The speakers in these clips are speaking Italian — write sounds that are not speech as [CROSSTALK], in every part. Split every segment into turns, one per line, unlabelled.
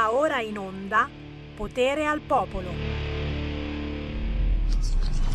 Va ora in onda Potere al Popolo.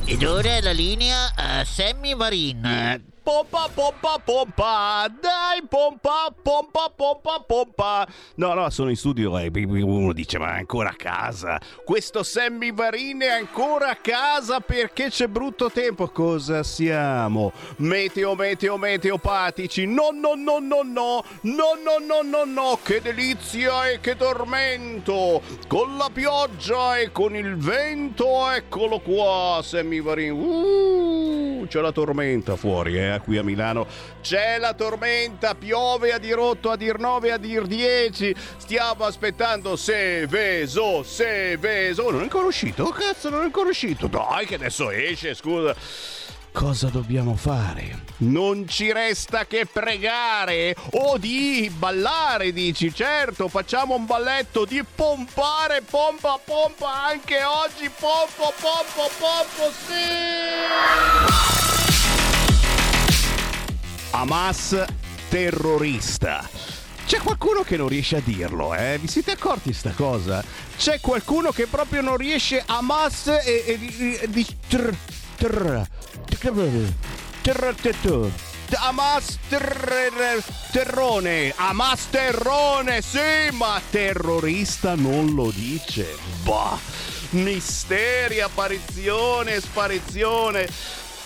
Ed ora la linea a Sammy Varin
pompa, pompa, pompa. Dai, pompa, pompa, pompa, pompa. No, no, sono in studio e uno dice, ma è ancora a casa. Questo Sammy Varine è ancora a casa perché c'è brutto tempo. Cosa siamo? Meteo, meteo, meteopatici. No, no, no, no, no. No, no, no, no, no. Che delizia e che tormento. Con la pioggia e con il vento, eccolo qua, Sammy Varine. Uh, c'è la tormenta fuori, eh qui a Milano c'è la tormenta, piove a dir 8, a dir 9, a dir 10. Stiamo aspettando Seveso, Seveso. Non è ancora uscito? Cazzo, non è ancora uscito. Dai, che adesso esce, scusa. Cosa dobbiamo fare? Non ci resta che pregare o di ballare, dici. Certo, facciamo un balletto di pompare, pompa, pompa anche oggi. Pompo, pompo, pompo, sì! Hamas terrorista. C'è qualcuno che non riesce a dirlo, eh? Vi siete accorti sta cosa? C'è qualcuno che proprio non riesce a Hamas e, e, di tr, tr, tr, Hamas terrone, Hamas terrone, sì, ma terrorista non lo dice. Bah, misteri, apparizione, sparizione.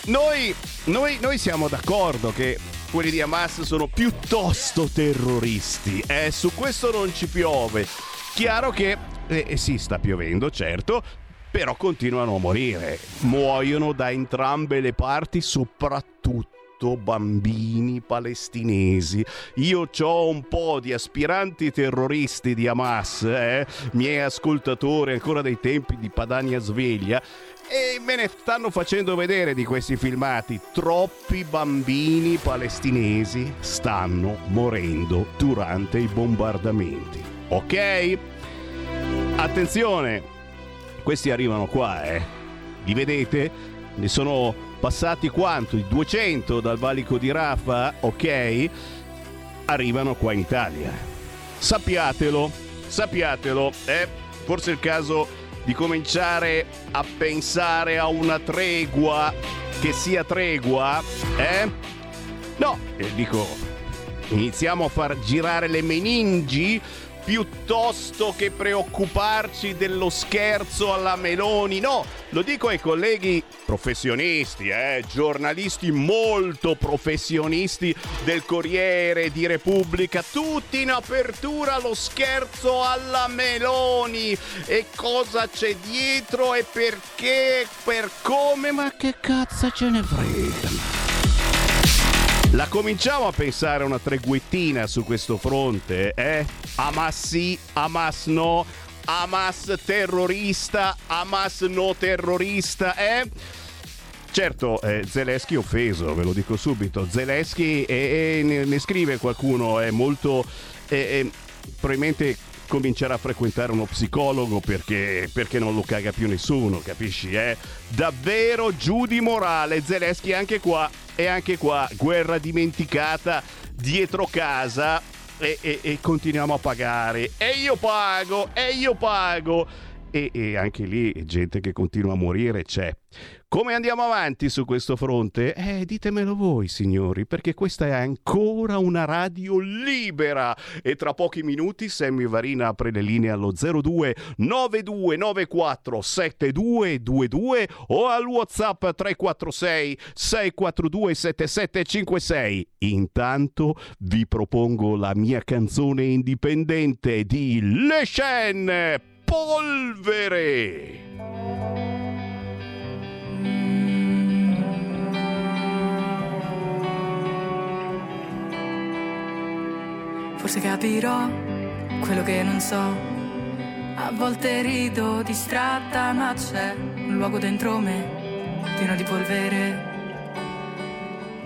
Noi, noi, noi siamo d'accordo che quelli di Hamas sono piuttosto terroristi. Eh, su questo non ci piove. Chiaro che eh, eh, sì, sta piovendo, certo, però continuano a morire. Muoiono da entrambe le parti, soprattutto bambini palestinesi. Io ho un po' di aspiranti terroristi di Hamas, eh, miei ascoltatori ancora dei tempi di Padania Sveglia, e me ne stanno facendo vedere di questi filmati. Troppi bambini palestinesi stanno morendo durante i bombardamenti. Ok? Attenzione, questi arrivano qua, eh. Li vedete? Ne sono passati quanto? 200 dal valico di Rafa, ok? Arrivano qua in Italia. Sappiatelo, sappiatelo, eh? Forse è il caso di cominciare a pensare a una tregua che sia tregua, eh? No, eh, dico, iniziamo a far girare le meningi piuttosto che preoccuparci dello scherzo alla Meloni. No, lo dico ai colleghi professionisti, eh, giornalisti molto professionisti del Corriere di Repubblica, tutti in apertura lo scherzo alla Meloni. E cosa c'è dietro e perché, per come, ma che cazzo ce ne frega? La cominciamo a pensare una treguettina su questo fronte, eh? Hamas sì, Hamas no, Hamas terrorista, Hamas no terrorista, eh? Certo, eh, Zelensky offeso, ve lo dico subito. Zelensky, e, e ne, scrive qualcuno, è molto... Eh, probabilmente comincerà a frequentare uno psicologo perché, perché, non lo caga più nessuno, capisci? Eh? Davvero giù di morale, Zelensky anche qua e anche qua guerra dimenticata dietro casa e, e, e continuiamo a pagare. E io pago e io pago e, e anche lì gente che continua a morire c'è. Come andiamo avanti su questo fronte? Eh, ditemelo voi, signori, perché questa è ancora una radio libera. E tra pochi minuti Sammy Varina apre le linee allo 02 9294 7222 o al WhatsApp 346 642 7756. Intanto vi propongo la mia canzone indipendente di Le Shen Polvere.
Forse capirò quello che non so. A volte rido distratta, ma c'è un luogo dentro me pieno di polvere.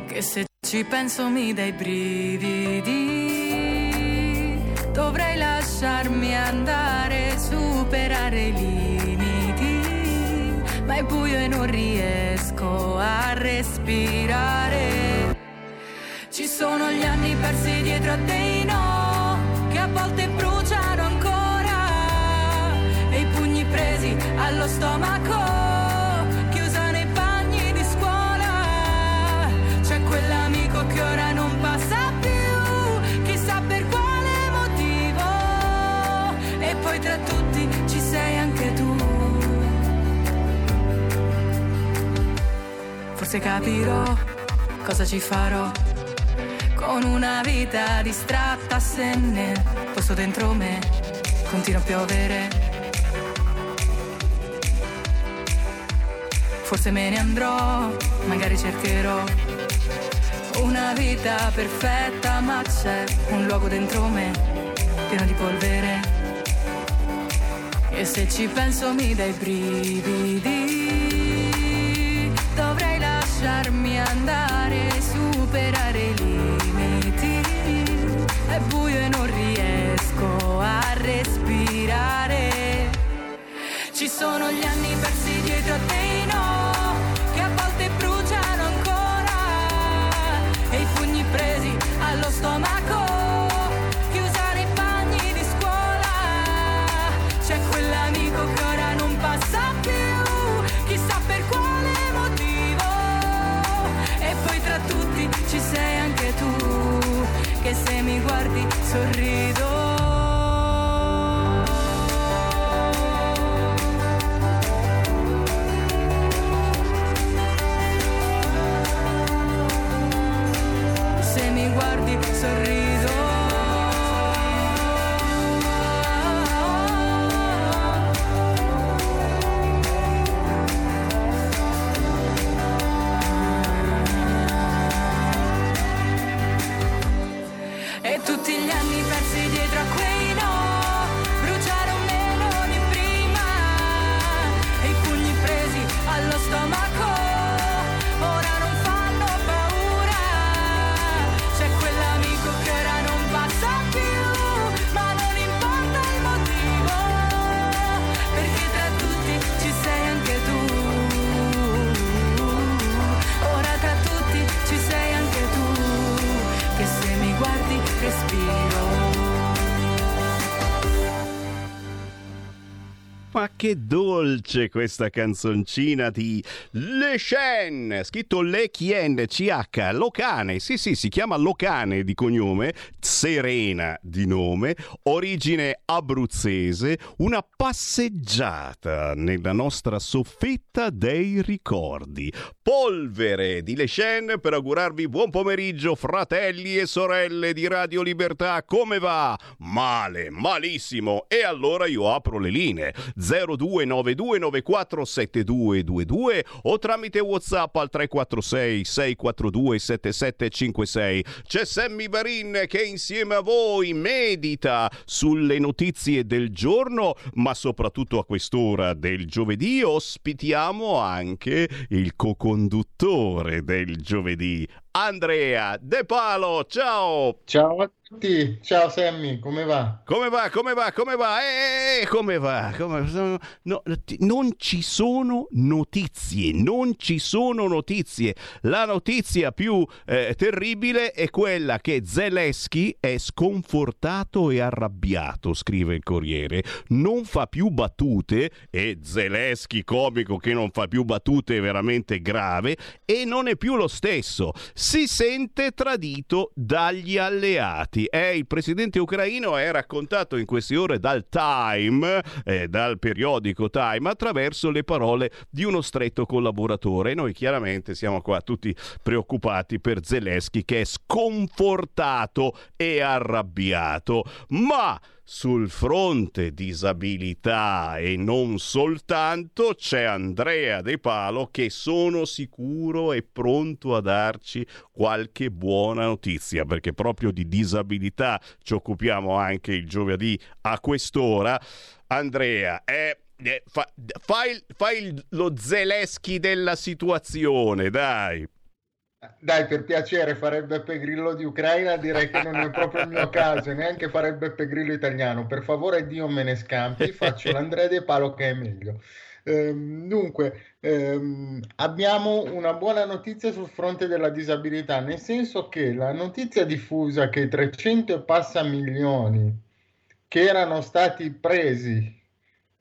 Che se ci penso mi dai brividi. Dovrei lasciarmi andare, superare i limiti, ma è buio e non riesco a respirare. Ci sono gli anni persi dietro a te, no, che a volte bruciano ancora, e i pugni presi allo stomaco. Poi tra tutti ci sei anche tu. Forse capirò cosa ci farò con una vita distratta se ne posto dentro me continua a piovere forse me ne andrò magari cercherò una vita perfetta ma c'è un luogo dentro me pieno di polvere e se ci penso mi dai brividi dovrei lasciarmi andare superare i limiti. È buio e non riesco a respirare. Ci sono gli anni guardi che
dolce questa canzoncina di Le Chen, scritto Le Chien, CH, Locane, sì sì, si chiama Locane di cognome, Serena di nome, origine abruzzese, una passeggiata nella nostra soffetta dei ricordi. Polvere di Le Chen per augurarvi buon pomeriggio fratelli e sorelle di Radio Libertà, come va? Male, malissimo, e allora io apro le linee 0292947222 o tramite WhatsApp al 346 642 7756. C'è Sammy Varin che insieme a voi medita sulle notizie del giorno, ma soprattutto a quest'ora del giovedì ospitiamo anche il co-conduttore del giovedì, Andrea De Palo. Ciao!
Ciao a tutti, ciao Sammy, come va?
Come va? Come va? Come va? Eh, come va? Come- no, non ci sono notizie, non ci sono notizie. La notizia più eh, terribile è quella che Zelensky è sconfortato e arrabbiato, scrive il Corriere. Non fa più battute e Zelensky comico che non fa più battute è veramente grave e non è più lo stesso. Si sente tradito dagli alleati. Eh, il presidente ucraino è raccontato in queste ore dal Time, eh, dal periodico Time, attraverso le parole di uno stretto collaboratore. Noi chiaramente siamo qua tutti preoccupati per Zelensky che è sconfortato e arrabbiato. Ma sul fronte disabilità e non soltanto c'è Andrea De Palo che sono sicuro è pronto a darci qualche buona notizia perché proprio di disabilità ci occupiamo anche il giovedì a quest'ora. Andrea, eh, eh, fa- fai lo Zeleschi della situazione, dai.
Dai, per piacere, fare Beppe Grillo di Ucraina direi che non è proprio il mio caso, neanche fare Beppe Grillo italiano. Per favore, Dio me ne scampi, faccio l'Andrea De Palo che è meglio. Ehm, dunque, ehm, abbiamo una buona notizia sul fronte della disabilità, nel senso che la notizia diffusa che i 300 e passa milioni che erano stati presi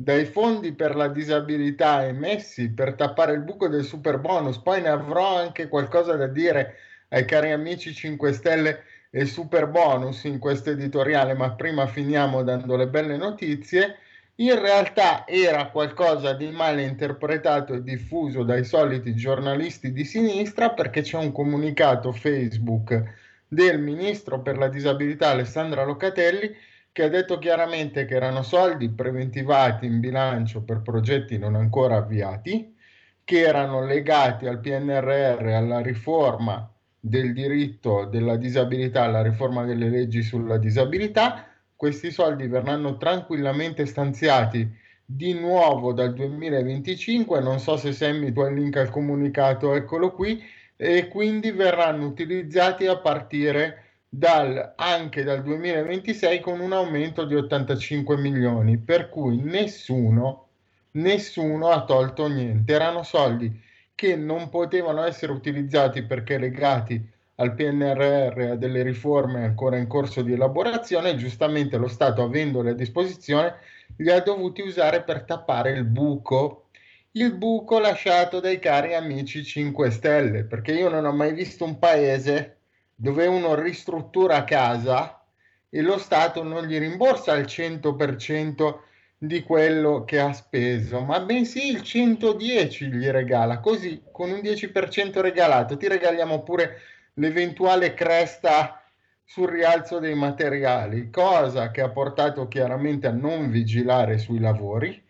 dai fondi per la disabilità emessi per tappare il buco del super bonus. Poi ne avrò anche qualcosa da dire ai cari amici 5 Stelle e super bonus in questo editoriale, ma prima finiamo dando le belle notizie. In realtà era qualcosa di male interpretato e diffuso dai soliti giornalisti di sinistra perché c'è un comunicato Facebook del ministro per la disabilità Alessandra Locatelli che ha detto chiaramente che erano soldi preventivati in bilancio per progetti non ancora avviati, che erano legati al PNRR, alla riforma del diritto della disabilità, alla riforma delle leggi sulla disabilità. Questi soldi verranno tranquillamente stanziati di nuovo dal 2025, non so se Sammy tu hai il link al comunicato, eccolo qui, e quindi verranno utilizzati a partire dal, anche dal 2026 con un aumento di 85 milioni, per cui nessuno, nessuno ha tolto niente, erano soldi che non potevano essere utilizzati perché legati al PNRR e a delle riforme ancora in corso di elaborazione, giustamente lo Stato avendole a disposizione li ha dovuti usare per tappare il buco, il buco lasciato dai cari amici 5 Stelle, perché io non ho mai visto un paese dove uno ristruttura casa e lo Stato non gli rimborsa il 100% di quello che ha speso, ma bensì il 110 gli regala, così con un 10% regalato ti regaliamo pure l'eventuale cresta sul rialzo dei materiali, cosa che ha portato chiaramente a non vigilare sui lavori,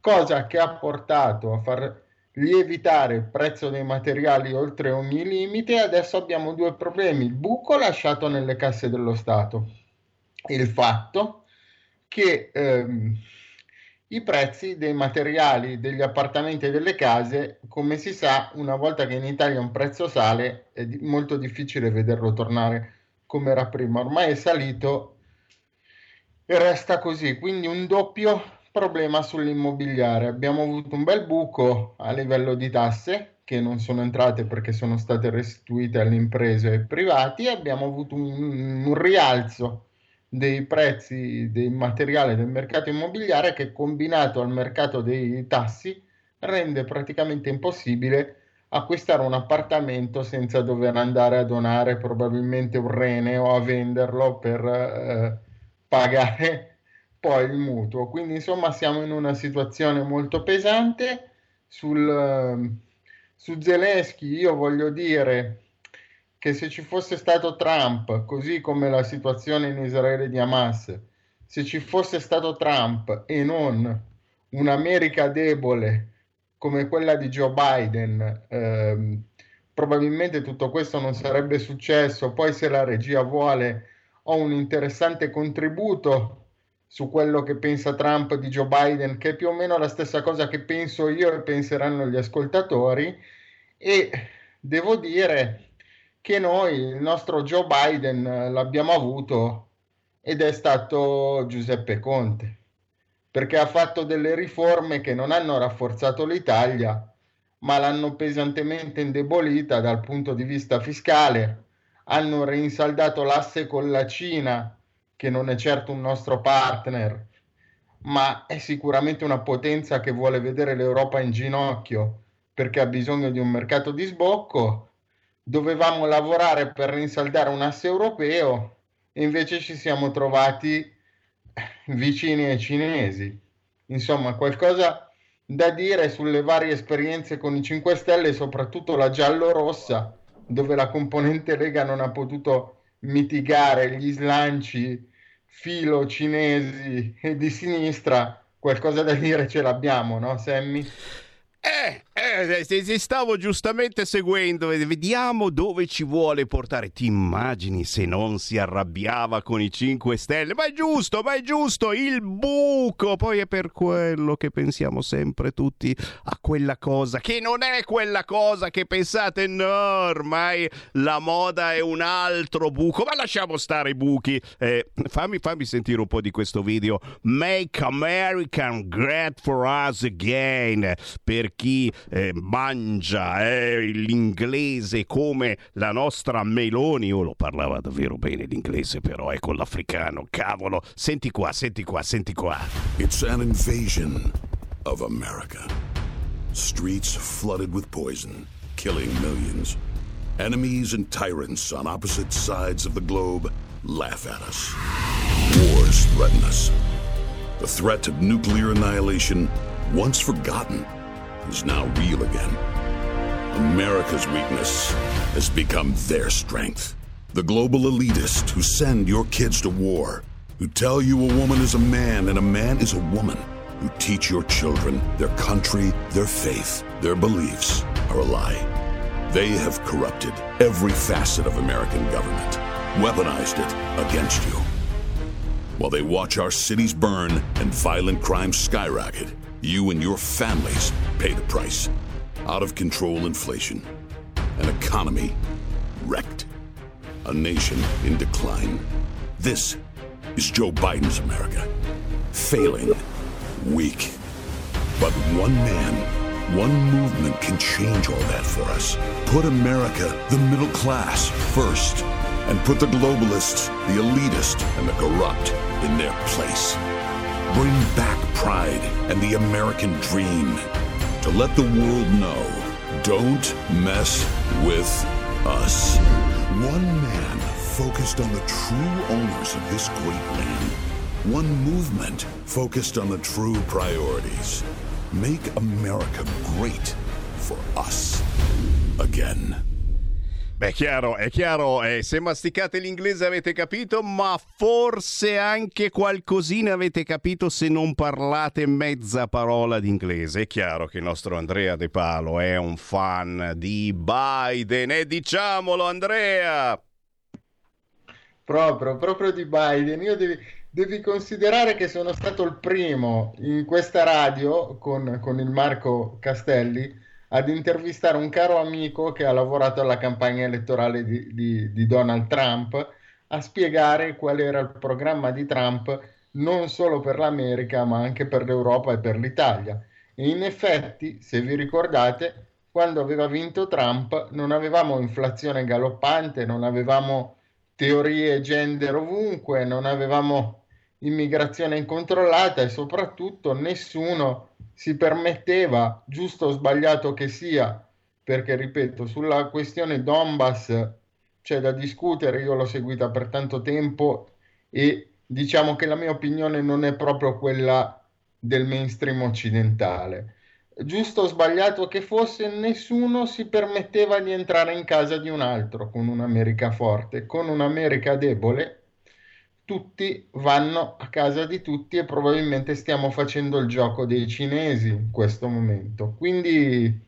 cosa che ha portato a far lievitare il prezzo dei materiali oltre ogni limite. Adesso abbiamo due problemi: il buco lasciato nelle casse dello Stato e il fatto che ehm, i prezzi dei materiali degli appartamenti e delle case, come si sa, una volta che in Italia un prezzo sale, è molto difficile vederlo tornare come era prima. Ormai è salito e resta così. Quindi un doppio problema sull'immobiliare. Abbiamo avuto un bel buco a livello di tasse che non sono entrate perché sono state restituite alle imprese e ai privati. Abbiamo avuto un, un rialzo dei prezzi dei materiali del mercato immobiliare che combinato al mercato dei tassi rende praticamente impossibile acquistare un appartamento senza dover andare a donare probabilmente un rene o a venderlo per eh, pagare poi il mutuo. Quindi insomma siamo in una situazione molto pesante. Sul, su Zelensky io voglio dire che se ci fosse stato Trump, così come la situazione in Israele di Hamas, se ci fosse stato Trump e non un'America debole come quella di Joe Biden, ehm, probabilmente tutto questo non sarebbe successo. Poi se la regia vuole, ho un interessante contributo su quello che pensa Trump di Joe Biden, che è più o meno la stessa cosa che penso io e penseranno gli ascoltatori. E devo dire che noi il nostro Joe Biden l'abbiamo avuto ed è stato Giuseppe Conte, perché ha fatto delle riforme che non hanno rafforzato l'Italia, ma l'hanno pesantemente indebolita dal punto di vista fiscale, hanno rinsaldato l'asse con la Cina, che non è certo un nostro partner, ma è sicuramente una potenza che vuole vedere l'Europa in ginocchio perché ha bisogno di un mercato di sbocco dovevamo lavorare per rinsaldare un asse europeo e invece ci siamo trovati vicini ai cinesi. Insomma, qualcosa da dire sulle varie esperienze con i 5 Stelle, soprattutto la giallo-rossa, dove la componente Lega non ha potuto mitigare gli slanci filo cinesi di sinistra. Qualcosa da dire ce l'abbiamo, no, Sammy?
Eh, eh, ti stavo giustamente seguendo, vediamo dove ci vuole portare. Ti immagini se non si arrabbiava con i 5 Stelle? Ma è giusto, ma è giusto, il buco. Poi è per quello che pensiamo sempre tutti a quella cosa, che non è quella cosa che pensate, no, ormai la moda è un altro buco. Ma lasciamo stare i buchi. Eh, fammi, fammi sentire un po' di questo video. Make American Great for Us Again. Perché per chi eh, mangia eh, l'inglese come la nostra Meloni. Oh, lo parlava davvero bene l'inglese, però con l'africano. Cavolo, senti qua, senti qua, senti qua.
It's an invasion of America. Streets flooded with poison, killing millions. Enemies and tyrants on opposite sides of the globe laugh at us. Wars threaten us. The threat of nuclear annihilation, once forgotten, is now real again. America's weakness has become their strength. The global elitists who send your kids to war, who tell you a woman is a man and a man is a woman, who teach your children their country, their faith, their beliefs are a lie. They have corrupted every facet of American government, weaponized it against you. While they watch our cities burn and violent crime skyrocket, you and your families pay the price. Out of control inflation, an economy wrecked, a nation in decline. This is Joe Biden's America. Failing, weak. But one man, one movement can change all that for us. Put America, the middle class, first. And put the globalists, the elitist, and the corrupt in their place. Bring back pride and the American dream. To let the world know, don't mess with us. One man focused on the true owners of this great land. One movement focused on the true priorities. Make America great for us again.
Beh, chiaro, è chiaro, eh, se masticate l'inglese avete capito, ma forse anche qualcosina avete capito se non parlate mezza parola d'inglese. È chiaro che il nostro Andrea De Palo è un fan di Biden e diciamolo Andrea!
Proprio, proprio di Biden. Io devi, devi considerare che sono stato il primo in questa radio con, con il Marco Castelli ad intervistare un caro amico che ha lavorato alla campagna elettorale di, di, di, Donald Trump a spiegare qual era il programma di Trump non solo per l'America ma anche per l'Europa e per l'Italia. E in effetti, se vi ricordate, quando aveva vinto Trump non avevamo inflazione galoppante, non avevamo teorie gender ovunque, non avevamo immigrazione incontrollata e soprattutto nessuno si permetteva, giusto o sbagliato che sia, perché ripeto, sulla questione Donbass c'è da discutere, io l'ho seguita per tanto tempo e diciamo che la mia opinione non è proprio quella del mainstream occidentale. Giusto o sbagliato che fosse, nessuno si permetteva di entrare in casa di un altro con un'America forte, con un'America debole tutti vanno a casa di tutti e probabilmente stiamo facendo il gioco dei cinesi in questo momento. Quindi,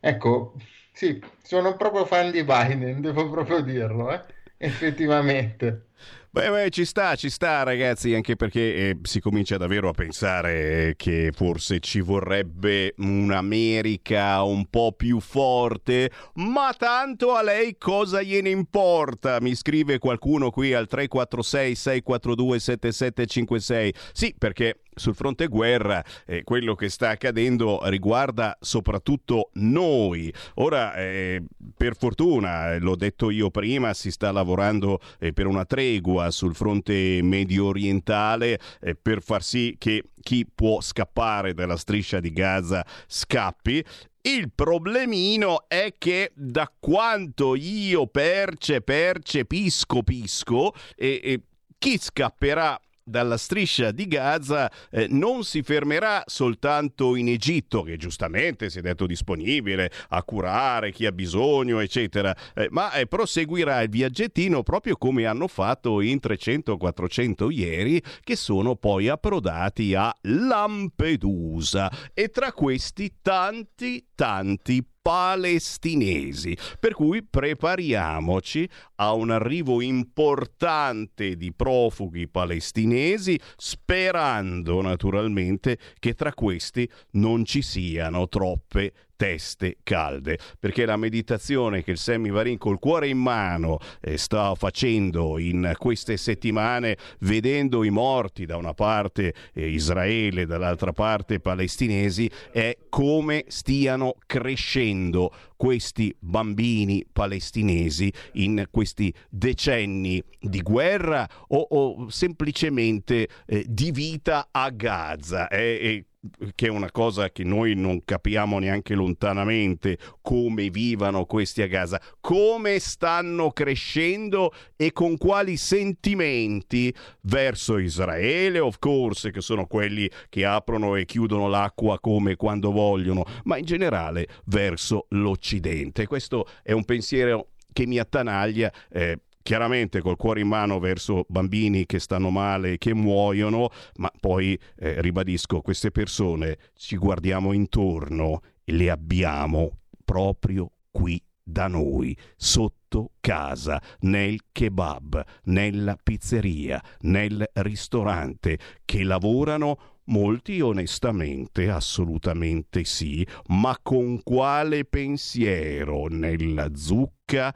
ecco, sì, sono proprio fan di Biden, [LAUGHS] devo proprio dirlo, eh? effettivamente.
Beh, beh, ci sta, ci sta ragazzi, anche perché eh, si comincia davvero a pensare che forse ci vorrebbe un'America un po' più forte, ma tanto a lei cosa gliene importa? Mi scrive qualcuno qui al 346 642 7756. Sì, perché sul fronte guerra eh, quello che sta accadendo riguarda soprattutto noi. Ora, eh, per fortuna, eh, l'ho detto io prima, si sta lavorando eh, per una tregua sul fronte medio orientale eh, per far sì che chi può scappare dalla striscia di Gaza scappi. Il problemino è che da quanto io perce, percepisco, pisco, e, e chi scapperà dalla striscia di Gaza eh, non si fermerà soltanto in Egitto, che giustamente si è detto disponibile a curare chi ha bisogno, eccetera, eh, ma eh, proseguirà il viaggettino proprio come hanno fatto in 300-400 ieri, che sono poi approdati a Lampedusa. E tra questi tanti, tanti palestinesi. Per cui prepariamoci a un arrivo importante di profughi palestinesi, sperando naturalmente che tra questi non ci siano troppe teste calde, perché la meditazione che il Sammy Varin col cuore in mano eh, sta facendo in queste settimane, vedendo i morti da una parte eh, Israele, dall'altra parte palestinesi, è come stiano crescendo questi bambini palestinesi in questi decenni di guerra o, o semplicemente eh, di vita a Gaza. Eh, che è una cosa che noi non capiamo neanche lontanamente come vivano questi a Gaza, come stanno crescendo e con quali sentimenti verso Israele, of course, che sono quelli che aprono e chiudono l'acqua come quando vogliono, ma in generale verso l'Occidente. Questo è un pensiero che mi attanaglia eh, chiaramente col cuore in mano verso bambini che stanno male che muoiono, ma poi eh, ribadisco, queste persone ci guardiamo intorno e le abbiamo proprio qui da noi, sotto casa, nel kebab, nella pizzeria, nel ristorante, che lavorano Molti onestamente, assolutamente sì, ma con quale pensiero? Nella zucca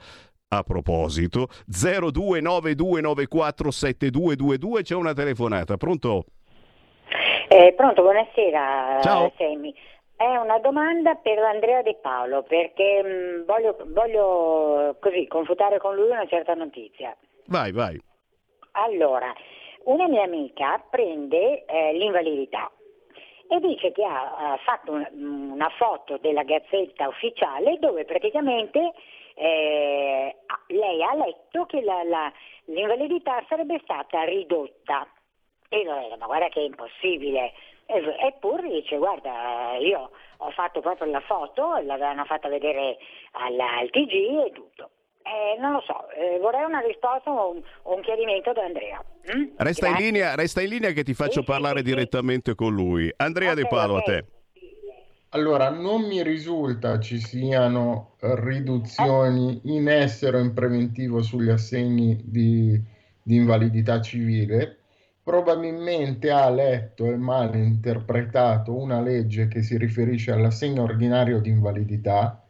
a proposito, 0292947222 c'è una telefonata. Pronto?
Eh, pronto, buonasera
Ciao.
Semmi. È una domanda per Andrea De Paolo perché mh, voglio, voglio così confutare con lui una certa notizia.
Vai, vai.
Allora, una mia amica prende eh, l'invalidità e dice che ha, ha fatto un- una foto della gazzetta ufficiale dove praticamente eh, lei ha letto che la- la- l'invalidità sarebbe stata ridotta. E ho detto, ma guarda che è impossibile. Eppure dice, guarda, io ho fatto proprio la foto, l'avevano fatta vedere alla- al TG e tutto. Eh, non lo so, eh, vorrei una risposta o un, un chiarimento da Andrea. Mm?
Resta in, linea, resta in linea che ti faccio
Sì, sì,
parlare
sì, sì.
direttamente con lui. Andrea De
Ok,
Palo,
ok.
a te.
Allora, non mi risulta ci siano riduzioni in essere o in preventivo sugli assegni di, di invalidità civile. Probabilmente ha letto e mal interpretato una legge che si riferisce all'assegno ordinario di invalidità,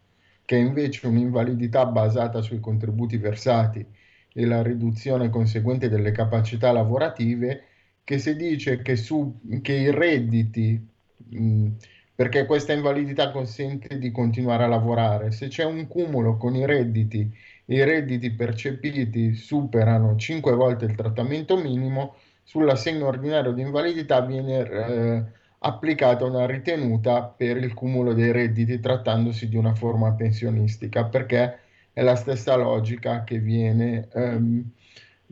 che è invece un'invalidità basata sui contributi versati e la riduzione conseguente delle capacità lavorative, che si dice che, su, che i redditi mh, perché questa invalidità consente di continuare a lavorare. Se c'è un cumulo con i redditi e i redditi percepiti superano 5 volte il trattamento minimo, sull'assegno ordinario di invalidità viene eh, applicata una ritenuta per il cumulo dei redditi trattandosi di una forma pensionistica, perché è la stessa logica che viene ehm,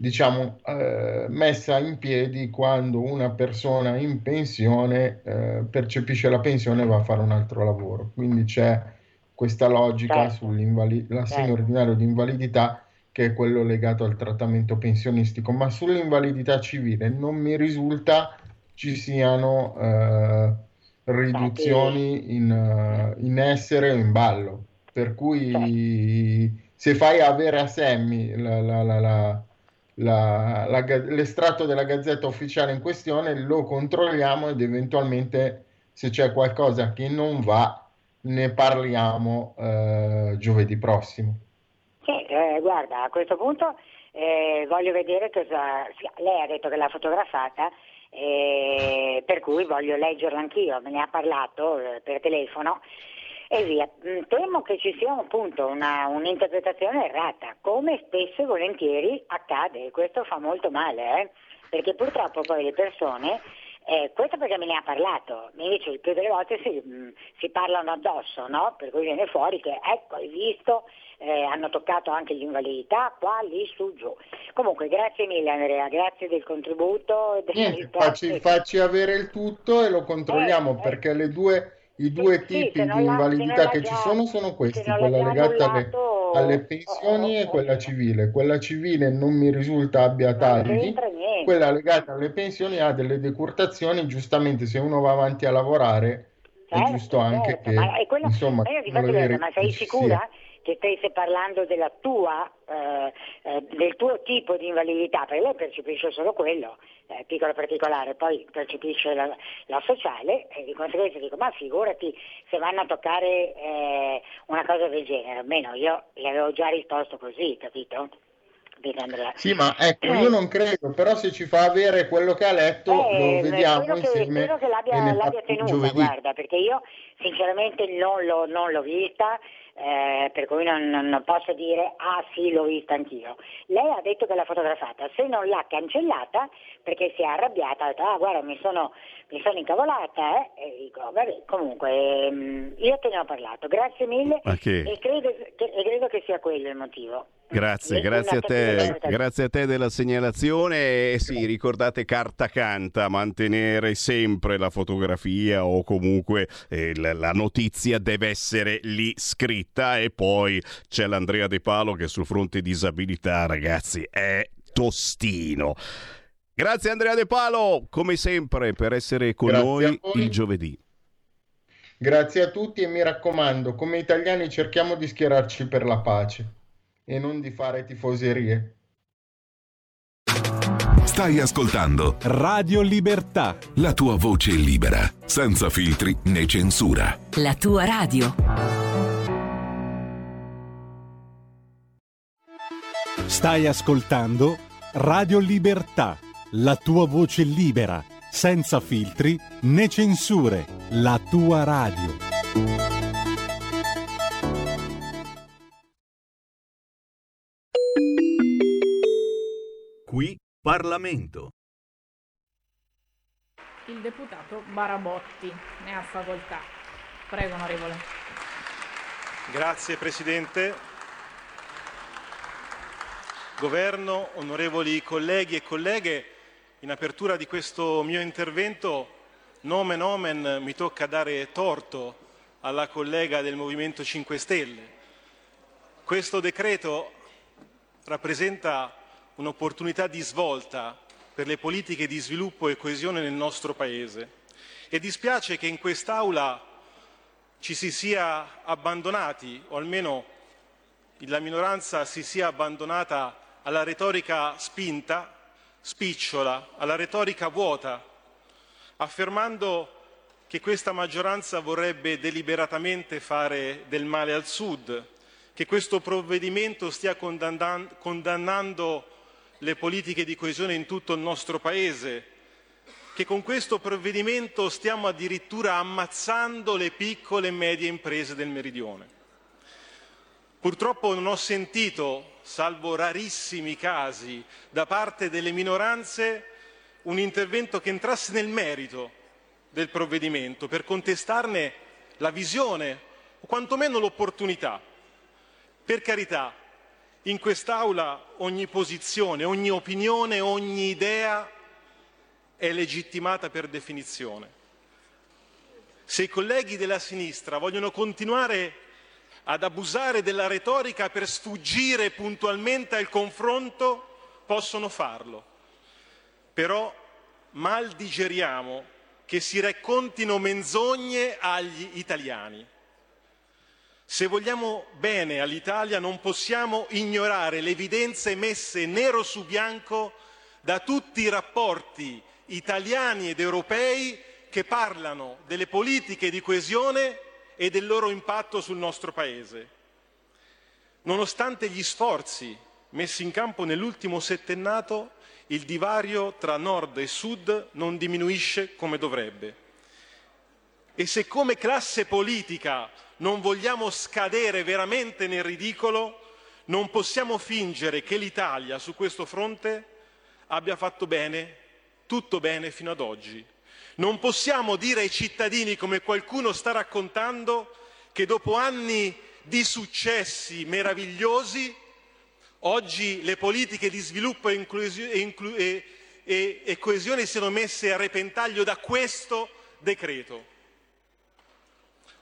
diciamo, eh, messa in piedi quando una persona in pensione eh, percepisce la pensione e va a fare un altro lavoro. Quindi c'è questa logica
Certo.
sull'assegno
Certo.
ordinario di invalidità che è quello legato al trattamento pensionistico, ma sull'invalidità civile non mi risulta ci siano eh, riduzioni in, eh, in essere o in ballo. Per cui se fai avere a Sammy la- la- la- la- la- la l'estratto della gazzetta ufficiale in questione, lo controlliamo ed eventualmente se c'è qualcosa che non va, ne parliamo eh, giovedì prossimo.
Sì, eh, guarda, a questo punto eh, voglio vedere cosa... Lei ha detto che l'ha fotografata, eh, per cui voglio leggerla anch'io, me ne ha parlato eh, per telefono e via. Mm, Temo che ci sia appunto una, un'interpretazione errata, come spesso e volentieri accade, e questo fa molto male, eh, perché purtroppo poi le persone... Eh, questo perché me ne ha parlato, mi dice il più delle volte si, mh, si parlano addosso, no? Per cui viene fuori che ecco, hai visto, eh, hanno toccato anche l'invalidità, qua, lì, su, giù. Comunque, grazie mille Andrea, grazie del contributo
Niente, facci, facci avere il tutto e lo controlliamo
Eh, eh.
perché le due, i due
Sì,
tipi di invalidità che ci sono sono questi, quella legata alle, alle
oh,
pensioni
oh,
e quella cile. Quella civile non mi risulta abbia tagli, quella legata alle pensioni ha delle decurtazioni, giustamente se uno va avanti a lavorare è
Certo,
giusto anche
certo,
che
ma, quello-
insomma
ma io ti faccio vedere, ma sei sicura
sia.
Che stesse parlando della tua, eh, eh, del tuo tipo di invalidità, perché lei percepisce solo quello, eh, piccolo particolare, poi percepisce la, la, sociale e di conseguenza dico ma figurati se vanno a toccare eh, una cosa del genere, almeno io le avevo già risposto così, capito?
Sì, ma ecco, io non credo, però se ci fa avere quello che ha letto, eh, lo vediamo
spero
insieme.
Che, spero che l'abbia, l'abbia tenuta, guarda, perché io sinceramente non, l'ho, non l'ho vista, eh, per cui non, non, posso dire ah sì l'ho vista anch'io. Lei ha detto che l'ha fotografata, se non l'ha cancellata perché si è arrabbiata, ha detto ah guarda mi sono, mi sono incavolata eh? e dico vabbè comunque mh, io te ne ho parlato, grazie mille e credo, che, e credo che sia quello il motivo.
Grazie, grazie a, te, grazie a te della segnalazione. E sì, ricordate carta canta, mantenere sempre la fotografia o comunque eh, la, la, notizia deve essere lì scritta e poi c'è l'Andrea De Palo che sul fronte disabilità, ragazzi, è tostino. Grazie Andrea De Palo, come sempre, per essere con grazie noi il giovedì.
Grazie a tutti e mi raccomando, come italiani cerchiamo di schierarci per la pace e non di fare tifoserie.
Stai ascoltando
Radio Libertà.
La tua voce libera, senza filtri né censura.
La tua radio.
Stai ascoltando Radio Libertà. La tua voce libera, senza filtri né censure. La tua radio.
Qui Parlamento.
Il deputato Barabotti ne ha facoltà. Prego, onorevole.
Grazie, Presidente. Governo, onorevoli colleghi e colleghe, in apertura di questo mio intervento, nomen omen, mi tocca dare torto alla collega del Movimento 5 Stelle. Questo decreto rappresenta un'opportunità di svolta per le politiche di sviluppo e coesione nel nostro Paese. E dispiace che in quest'Aula ci si sia abbandonati, o almeno la minoranza si sia abbandonata alla retorica spinta, spicciola, alla retorica vuota, affermando che questa maggioranza vorrebbe deliberatamente fare del male al Sud, che questo provvedimento stia condannando le politiche di coesione in tutto il nostro Paese, che con questo provvedimento stiamo addirittura ammazzando le piccole e medie imprese del Meridione. Purtroppo non ho sentito, salvo rarissimi casi, da parte delle minoranze un intervento che entrasse nel merito del provvedimento per contestarne la visione o quantomeno l'opportunità. Per carità, in quest'Aula ogni posizione, ogni opinione, ogni idea è legittimata per definizione. Se i colleghi della sinistra vogliono continuare ad abusare della retorica per sfuggire puntualmente al confronto, possono farlo. Però mal digeriamo che si raccontino menzogne agli italiani. Se vogliamo bene all'Italia non possiamo ignorare le evidenze messe nero su bianco da tutti i rapporti italiani ed europei che parlano delle politiche di coesione e del loro impatto sul nostro Paese. Nonostante gli sforzi messi in campo nell'ultimo settennato, il divario tra nord e sud non diminuisce come dovrebbe. E se come classe politica non vogliamo scadere veramente nel ridicolo, non possiamo fingere che l'Italia su questo fronte abbia fatto bene, tutto bene fino ad oggi. Non possiamo dire ai cittadini, come qualcuno sta raccontando, che dopo anni di successi meravigliosi, oggi le politiche di sviluppo e, coesione siano messe a repentaglio da questo decreto.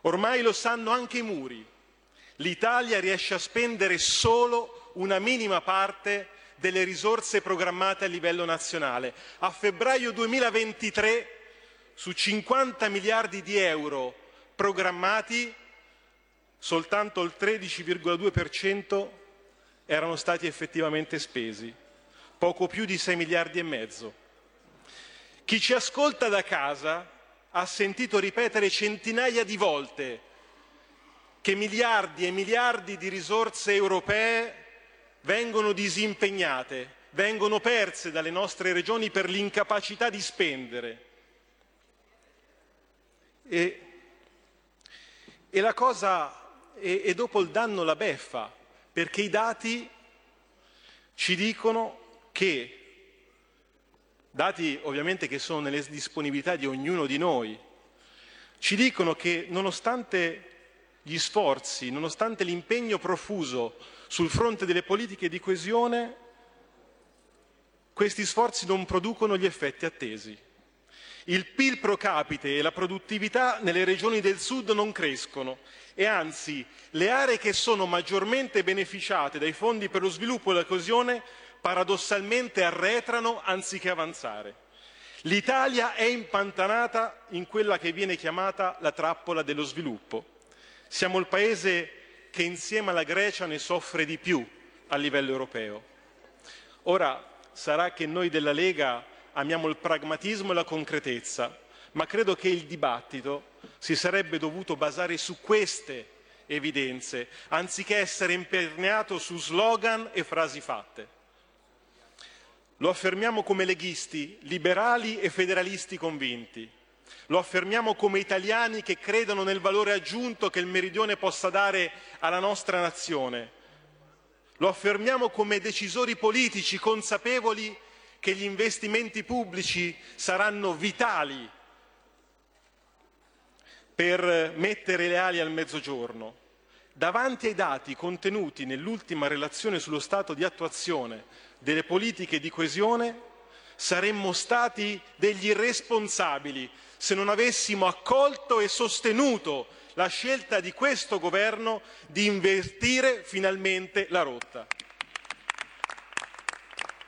Ormai lo sanno anche i muri. L'Italia riesce a spendere solo una minima parte delle risorse programmate a livello nazionale. A febbraio 2023, su 50 miliardi di euro programmati, soltanto il 13,2% erano stati effettivamente spesi, poco più di 6 miliardi e mezzo. Chi ci ascolta da casa ha sentito ripetere centinaia di volte che miliardi e miliardi di risorse europee vengono disimpegnate, vengono perse dalle nostre regioni per l'incapacità di spendere. E, e la cosa, e, e dopo il danno la beffa, perché i dati ci dicono che, dati ovviamente che sono nelle disponibilità di ognuno di noi, ci dicono che nonostante gli sforzi, nonostante l'impegno profuso sul fronte delle politiche di coesione, questi sforzi non producono gli effetti attesi. Il PIL pro capite e la produttività nelle regioni del sud non crescono e anzi le aree che sono maggiormente beneficiate dai fondi per lo sviluppo e la coesione paradossalmente arretrano anziché avanzare. L'Italia è impantanata in quella che viene chiamata la trappola dello sviluppo. Siamo il paese che insieme alla Grecia ne soffre di più a livello europeo. Ora sarà che noi della Lega amiamo il pragmatismo e la concretezza, ma credo che il dibattito si sarebbe dovuto basare su queste evidenze, anziché essere imperniato su slogan e frasi fatte. Lo affermiamo come leghisti, liberali e federalisti convinti. Lo affermiamo come italiani che credono nel valore aggiunto che il meridione possa dare alla nostra nazione. Lo affermiamo come decisori politici consapevoli che gli investimenti pubblici saranno vitali per mettere le ali al mezzogiorno. Davanti ai dati contenuti nell'ultima relazione sullo stato di attuazione delle politiche di coesione, saremmo stati degli irresponsabili se non avessimo accolto e sostenuto la scelta di questo governo di invertire finalmente la rotta.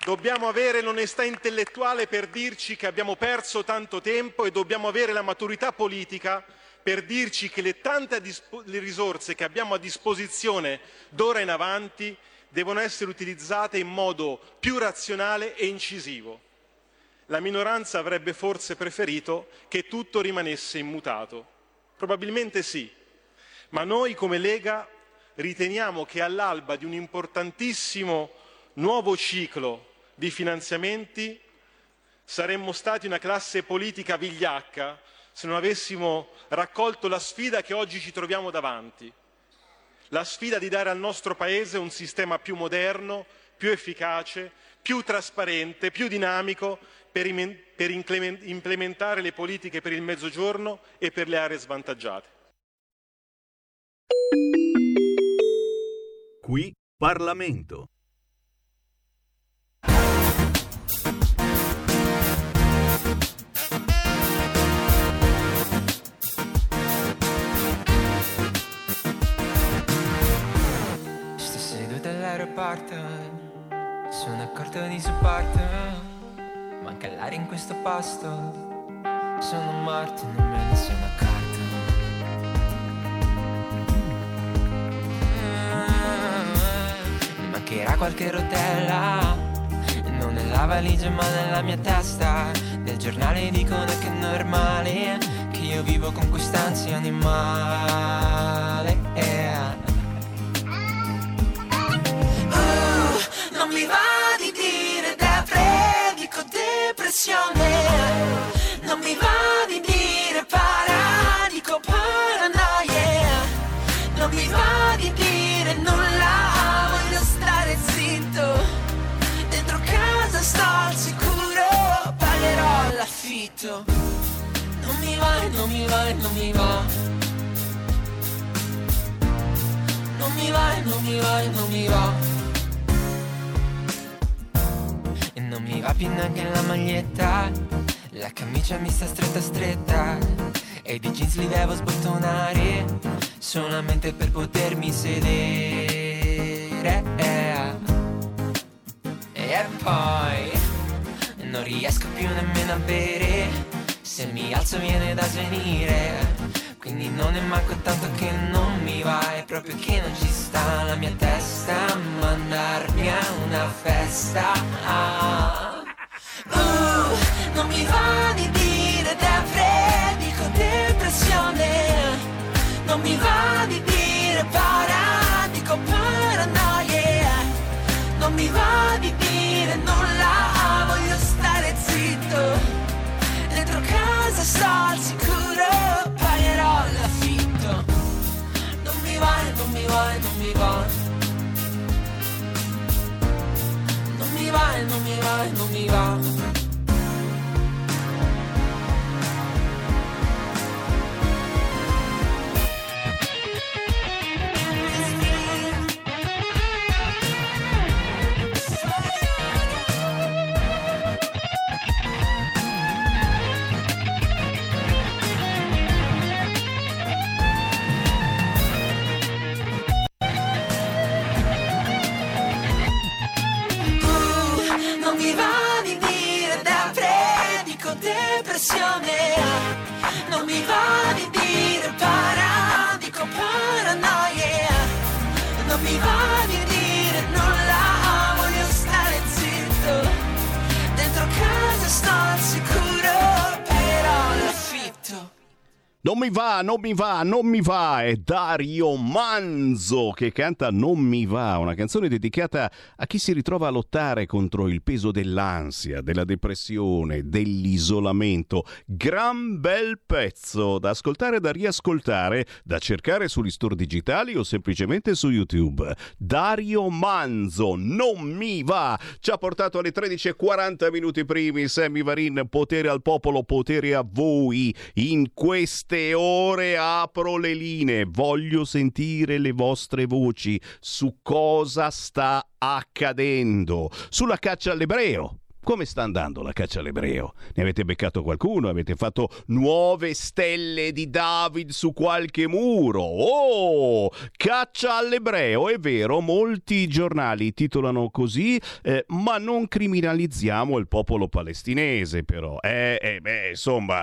Dobbiamo avere l'onestà intellettuale per dirci che abbiamo perso tanto tempo e dobbiamo avere la maturità politica per dirci che le tante le risorse che abbiamo a disposizione d'ora in avanti devono essere utilizzate in modo più razionale e incisivo la minoranza avrebbe forse preferito che tutto rimanesse immutato. Probabilmente sì, ma noi come Lega riteniamo che all'alba di un importantissimo nuovo ciclo di finanziamenti saremmo stati una classe politica vigliacca se non avessimo raccolto la sfida che oggi ci troviamo davanti, la sfida di dare al nostro Paese un sistema più moderno, più efficace, più trasparente, più dinamico per, implementare le politiche per il Mezzogiorno e per le aree svantaggiate.
Qui Parlamento.
Seduto all'aeroporto sono accorto di supporto, manca l'aria in questo posto. Sono morto, non me ne sono accorto. Mm, mancherà qualche rotella, non nella valigia ma nella mia testa. Nel giornale dicono che è normale, che io vivo con quest'ansia animale. Non mi va Non mi va di dire nulla, voglio stare zitto. Dentro casa sto al sicuro, pagherò l'affitto. Non mi va, non mi va, non mi va Non mi va, non mi va, più neanche la maglietta. La camicia mi sta stretta stretta. E di jeans li devo sbottonare. Solamente per potermi sedere. E poi Non riesco più nemmeno a bere. Se mi alzo viene da svenire quindi non è manco tanto che non mi va, è proprio che non ci sta la mia testa a mandarmi a una festa. Ah. Uh, non mi va di dire da freddi con depressione, non mi va di dire paradico paranoia, non mi va di dire nulla, voglio stare zitto. Casa sto al sicuro, pagherò l'affitto. Non mi va, non mi va, non mi va. Non mi va, non mi va, non mi va. Non mi va, non mi va, non mi va.
È Dario Manzo che canta Non mi va, una canzone dedicata a chi si ritrova a lottare contro il peso dell'ansia, della depressione, dell'isolamento. Gran bel pezzo da ascoltare, da riascoltare, da cercare sugli store digitali o semplicemente su YouTube. Dario Manzo, Non mi va, ci ha portato alle 13.40 minuti primi. Sammy Varin, potere al popolo, potere a voi. In queste ore apro le linee, voglio sentire le vostre voci su cosa sta accadendo, sulla caccia all'ebreo. Come sta andando la caccia all'ebreo? Ne avete beccato qualcuno? Avete fatto nuove stelle di David su qualche muro? Oh! Caccia all'ebreo, è vero, molti giornali titolano così, eh, ma non criminalizziamo il popolo palestinese, però. Eh, eh, beh, insomma.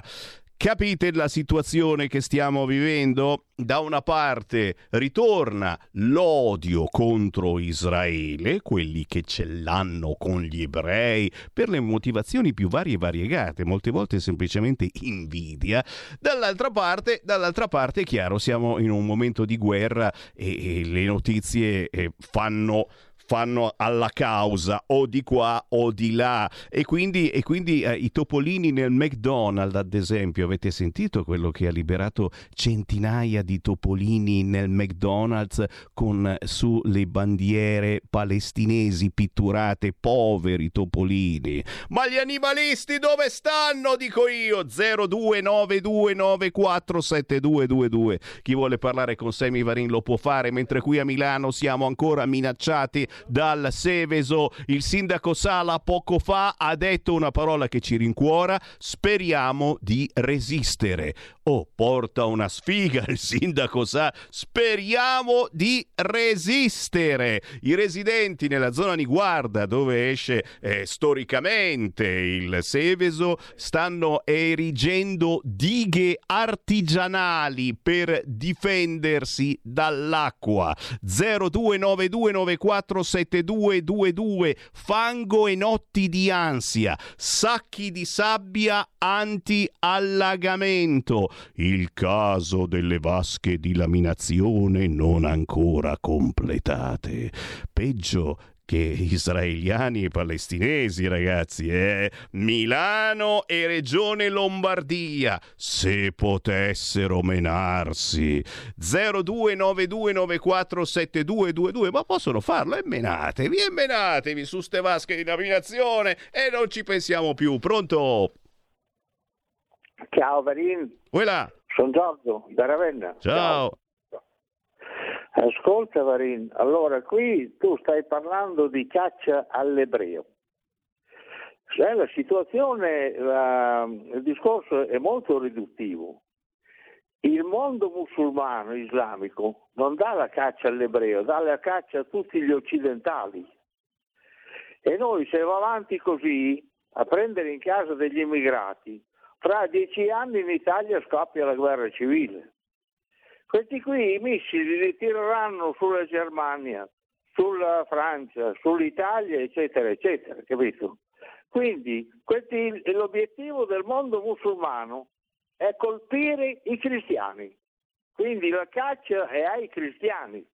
Capite la situazione che stiamo vivendo? Da una parte ritorna l'odio contro Israele, quelli che ce l'hanno con gli ebrei, per le motivazioni più varie e variegate, molte volte semplicemente invidia. Dall'altra parte, dall'altra parte è chiaro, siamo in un momento di guerra e, e le notizie eh, fanno fanno alla causa o di qua o di là. E quindi, e quindi eh, i topolini nel McDonald's ad esempio avete sentito quello che ha liberato centinaia di topolini nel McDonald's con eh, su le bandiere palestinesi pitturate poveri topolini? Ma gli animalisti dove stanno? Dico io 0292947222 chi vuole parlare con Semi Varin lo può fare mentre qui a Milano siamo ancora minacciati dal Seveso. Il sindaco Sala poco fa ha detto una parola che ci rincuora, speriamo di resistere. Oh, porta una sfiga il sindaco sa, speriamo di resistere. I residenti nella zona Niguarda, dove esce eh, storicamente il Seveso, stanno erigendo dighe artigianali per difendersi dall'acqua. 0292947222 fango e notti di ansia, sacchi di sabbia anti-allagamento, il caso delle vasche di laminazione non ancora completate. Peggio che israeliani e palestinesi, ragazzi, eh? Milano e Regione Lombardia, se potessero menarsi. 0292947222, ma possono farlo e menatevi, e menatevi su ste vasche di laminazione e non ci pensiamo più. Pronto?
Ciao Varin. Sono Giorgio da Ravenna.
Ciao.
Ascolta Varin, allora qui tu stai parlando di caccia all'ebreo. Cioè, la situazione, la, il discorso è molto riduttivo. Il mondo musulmano islamico non dà la caccia all'ebreo, dà la caccia a tutti gli occidentali. E noi se va avanti così a prendere in casa degli immigrati, fra dieci anni in Italia scoppia la guerra civile. Questi qui i missili li tireranno sulla Germania, sulla Francia, sull'Italia, eccetera, eccetera, capito? Quindi questi, l'obiettivo del mondo musulmano è colpire i cristiani. Quindi la caccia è ai cristiani.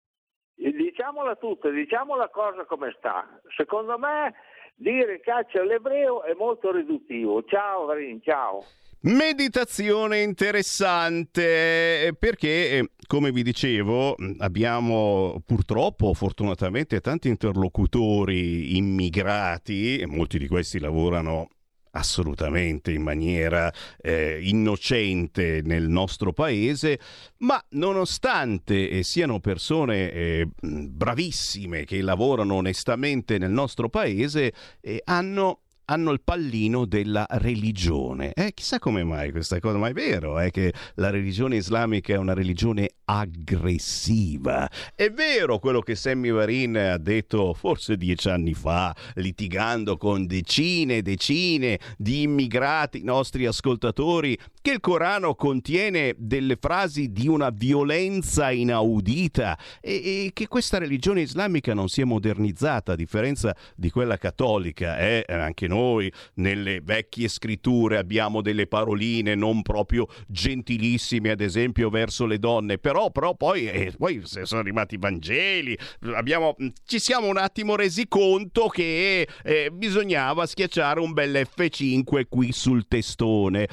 Diciamola tutta, diciamo la cosa come sta. Secondo me dire caccia all'ebreo è molto riduttivo. Ciao Varin, ciao.
Meditazione interessante perché, eh, come vi dicevo, abbiamo purtroppo, fortunatamente, tanti interlocutori immigrati, molti di questi lavorano assolutamente in maniera eh, innocente nel nostro paese, ma nonostante eh, siano persone eh, bravissime che lavorano onestamente nel nostro paese, eh, hanno hanno il pallino della religione. Eh, chissà come mai questa cosa, ma è vero è che la religione islamica è una religione aggressiva. È vero quello che Sammy Varin ha detto forse dieci anni fa, litigando con decine e decine di immigrati, nostri ascoltatori, che il Corano contiene delle frasi di una violenza inaudita e, e che questa religione islamica non si è modernizzata a differenza di quella cattolica. Eh, anche noi nelle vecchie scritture abbiamo delle paroline non proprio gentilissime, ad esempio verso le donne, però, però poi, eh, poi sono arrivati i Vangeli, abbiamo, ci siamo un attimo resi conto che eh, bisognava schiacciare un bel F5 qui sul testone.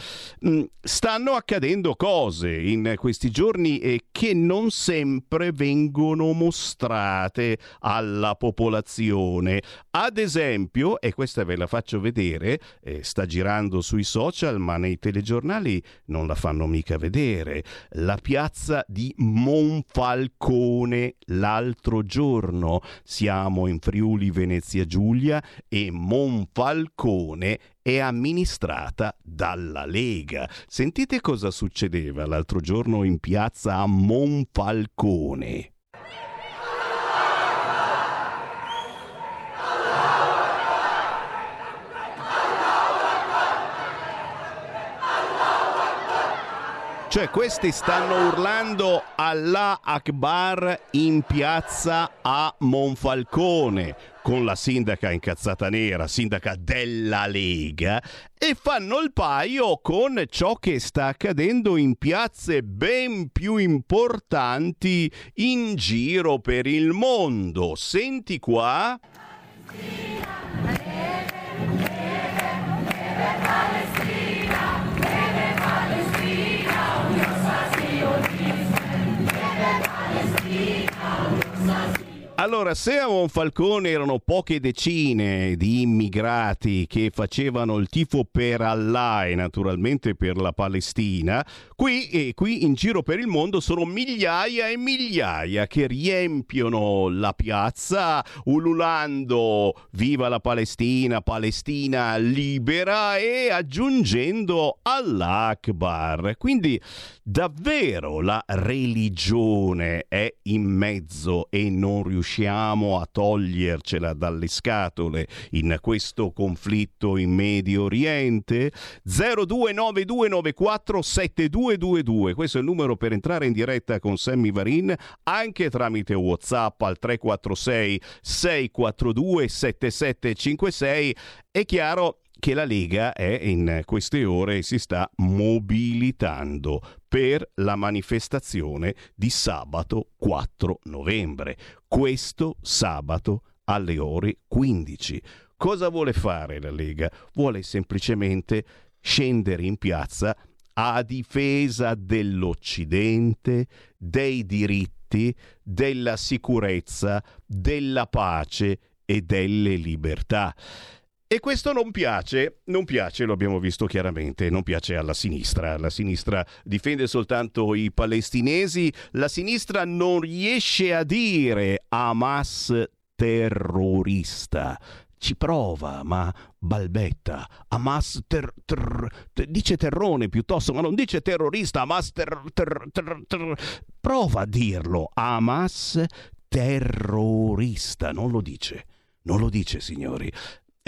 Mm, stanno accadendo cose in questi giorni eh, che non sempre vengono mostrate alla popolazione. Ad esempio, e questa ve la faccio vedere, eh, sta girando sui social, ma nei telegiornali non la fanno mica vedere, la piazza di Monfalcone l'altro giorno. Siamo in Friuli Venezia Giulia e Monfalcone è amministrata dalla Lega. Sentite cosa succedeva l'altro giorno in piazza a Monfalcone. Cioè questi stanno urlando Allah Akbar in piazza a Monfalcone con la sindaca incazzata nera, sindaca della Lega, e fanno il paio con ciò che sta accadendo in piazze ben più importanti in giro per il mondo. Senti qua. Allora, se a Monfalcone erano poche decine di immigrati che facevano il tifo per Allah e naturalmente per la Palestina, qui, eh, qui in giro per il mondo sono migliaia e migliaia che riempiono la piazza ululando viva la Palestina, Palestina libera e aggiungendo Allah. Quindi davvero la religione è in mezzo e non riusciamo riusciamo a togliercela dalle scatole in questo conflitto in Medio Oriente? 0292947222, questo è il numero per entrare in diretta con Sammy Varin anche tramite Whatsapp al 346 642 7756. È chiaro che la Lega è in queste ore si sta mobilitando per la manifestazione di sabato 4 novembre. Questo sabato alle ore 15. Cosa vuole fare la Lega? Vuole semplicemente scendere in piazza a difesa dell'Occidente, dei diritti, della sicurezza, della pace e delle libertà. E questo non piace, non piace, lo abbiamo visto chiaramente, non piace alla sinistra. La sinistra difende soltanto i palestinesi, la sinistra non riesce a dire Hamas terrorista. Ci prova, ma balbetta. Hamas ter, ter, ter, dice terrone piuttosto, ma non dice terrorista. Hamas prova a dirlo. Hamas terrorista, non lo dice. Non lo dice, signori.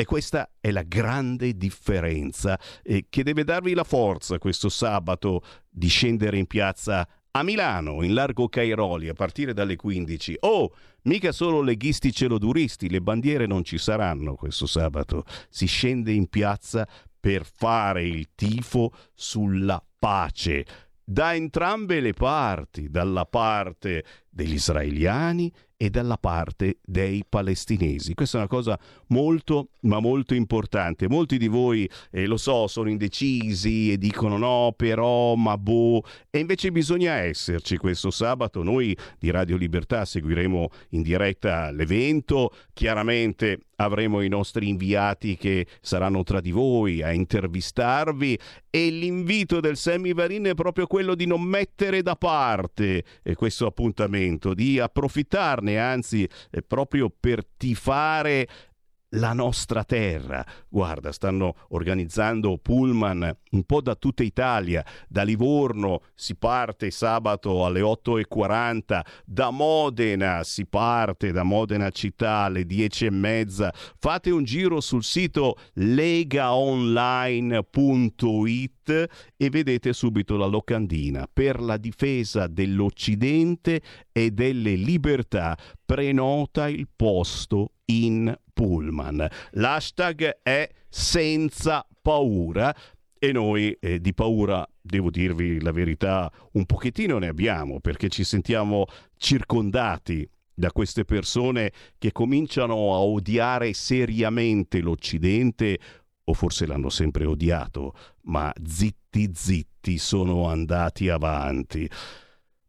E questa è la grande differenza eh, che deve darvi la forza questo sabato di scendere in piazza a Milano, in largo Cairoli, a partire dalle 15. Oh, mica solo leghisti celoduristi, le bandiere non ci saranno questo sabato. Si scende in piazza per fare il tifo sulla pace da entrambe le parti, dalla parte degli israeliani e dalla parte dei palestinesi. Questa è una cosa molto, ma molto importante. Molti di voi, eh, lo so, sono indecisi e dicono no, però, ma boh. E invece bisogna esserci questo sabato. Noi di Radio Libertà seguiremo in diretta l'evento. Chiaramente avremo i nostri inviati che saranno tra di voi a intervistarvi e l'invito del Semi Varin è proprio quello di non mettere da parte questo appuntamento, di approfittarne, anzi eh, proprio per tifare la nostra terra. Guarda, stanno organizzando pullman un po' da tutta Italia. Da Livorno si parte sabato alle 8.40, da Modena si parte, da Modena città alle 10.30. Fate un giro sul sito legaonline.it e vedete subito la locandina per la difesa dell'Occidente e delle libertà. Prenota il posto in pullman. L'hashtag è senza paura e noi eh, di paura, devo dirvi la verità, un pochettino ne abbiamo perché ci sentiamo circondati da queste persone che cominciano a odiare seriamente l'Occidente o forse l'hanno sempre odiato, ma zitti zitti sono andati avanti.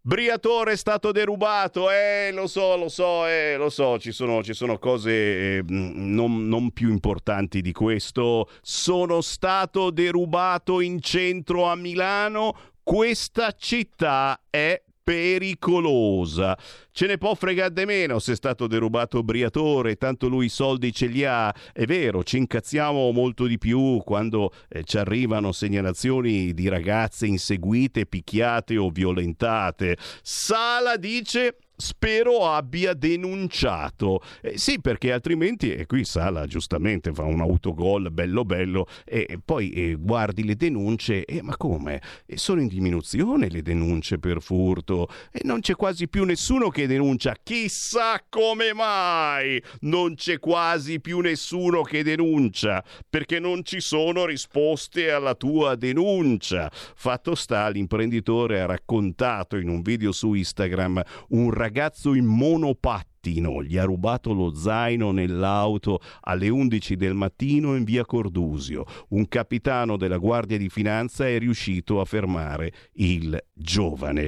Briatore è stato derubato, eh, lo so, lo so, eh, lo so, ci sono, ci sono cose eh, non, non, più importanti di questo. Sono stato derubato in centro a Milano, questa città è pericolosa. Ce ne può fregare di meno se è stato derubato Briatore, tanto lui i soldi ce li ha. È vero, ci incazziamo molto di più quando eh, ci arrivano segnalazioni di ragazze inseguite, picchiate o violentate. Sala dice spero abbia denunciato. Eh, sì, perché altrimenti, e qui Sala giustamente fa un autogol bello bello, e poi eh, guardi le denunce, e ma come? E sono in diminuzione le denunce per furto, e non c'è quasi più nessuno che denuncia. Chissà come mai non c'è quasi più nessuno che denuncia, perché non ci sono risposte alla tua denuncia. Fatto sta, l'imprenditore ha raccontato in un video su Instagram un ragazzo ragazzo in monopattino gli ha rubato lo zaino nell'auto alle 11 del mattino in via Cordusio. Un capitano della Guardia di Finanza è riuscito a fermare il giovane.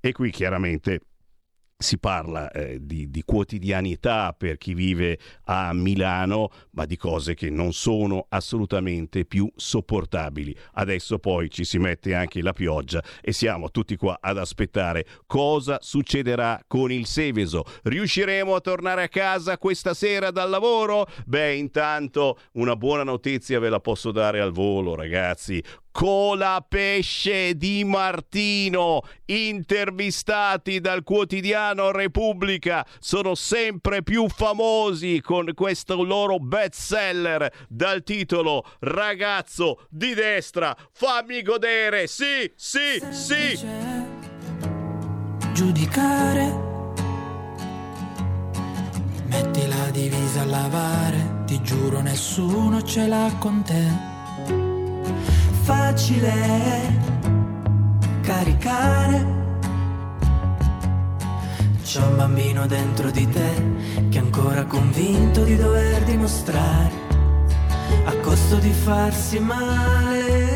E qui chiaramente si parla eh, di, di, quotidianità per chi vive a Milano, ma di cose che non sono assolutamente più sopportabili. Adesso poi ci si mette anche la pioggia e siamo tutti qua ad aspettare cosa succederà con il Seveso. Riusciremo a tornare a casa questa sera dal lavoro? Beh, intanto una buona notizia ve la posso dare al volo, ragazzi. Colapesce di Martino, intervistati dal quotidiano Repubblica, sono sempre più famosi con questo loro bestseller dal titolo Ragazzo di destra, fammi godere, sì, sì, sì.
Giudicare. Metti la divisa a lavare, ti giuro nessuno ce l'ha con te facile caricare. C'è un bambino dentro di te che è ancora convinto di dover dimostrare a costo di farsi male.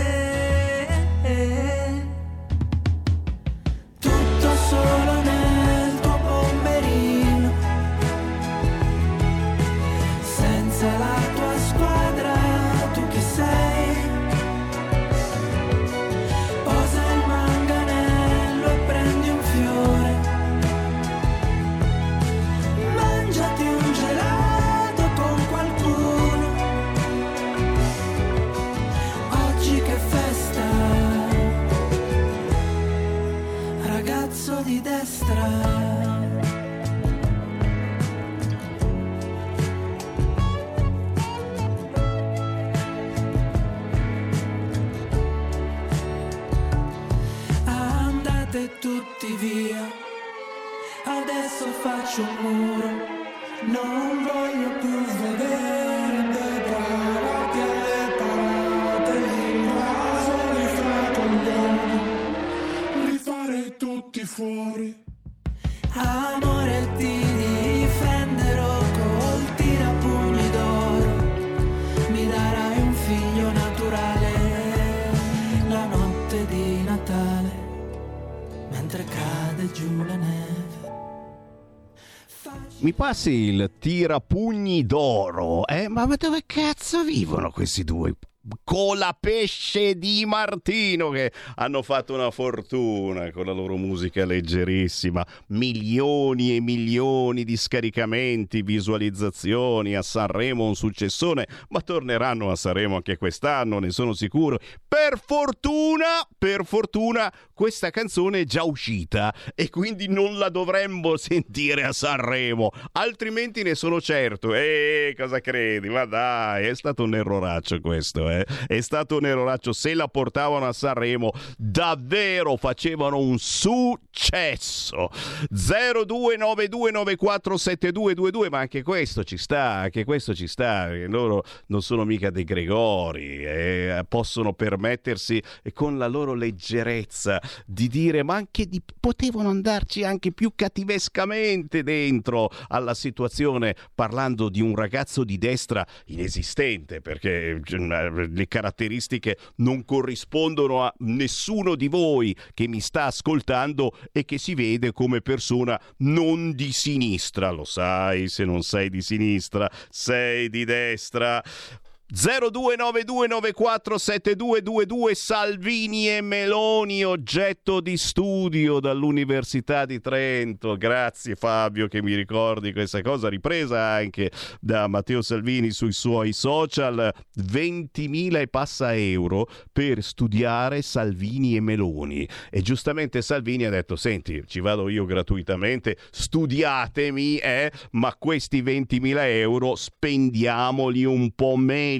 tutti via. Adesso faccio un muro, non voglio più vedere deparati alle parate, caso li fa condono, li farei tutti fuori. Amore ti difenderò col tirapugni d'oro, mi darai un figlio naturale la notte di Natale, mentre cade giù la neve.
Mi passi il tirapugni d'oro, eh? Ma dove cazzo vivono questi due? Colapesce di Martino che hanno fatto una fortuna con la loro musica leggerissima, milioni e milioni di scaricamenti, visualizzazioni a Sanremo, un successone, ma torneranno a Sanremo anche quest'anno, ne sono sicuro. Per fortuna, per fortuna, questa canzone è già uscita e quindi non la dovremmo sentire a Sanremo, altrimenti ne sono certo. E cosa credi? Ma dai, è stato un erroraccio questo, eh? È stato un erroraccio. Se la portavano a Sanremo, davvero facevano un successo. 0292947222, ma anche questo ci sta, anche questo ci sta. Loro non sono mica dei Gregori, eh? possono permettersi con la loro leggerezza di dire, ma anche di, potevano andarci anche più cattivescamente dentro alla situazione, parlando di un ragazzo di destra inesistente, perché le caratteristiche non corrispondono a nessuno di voi che mi sta ascoltando e che si vede come persona non di sinistra. Lo sai, se non sei di sinistra, sei di destra. 0292947222 Salvini e Meloni oggetto di studio dall'Università di Trento. Grazie Fabio che mi ricordi questa cosa ripresa anche da Matteo Salvini sui suoi social. 20.000 e passa euro per studiare Salvini e Meloni. E giustamente Salvini ha detto senti ci vado io gratuitamente studiatemi eh, ma questi 20.000 euro spendiamoli un po' meglio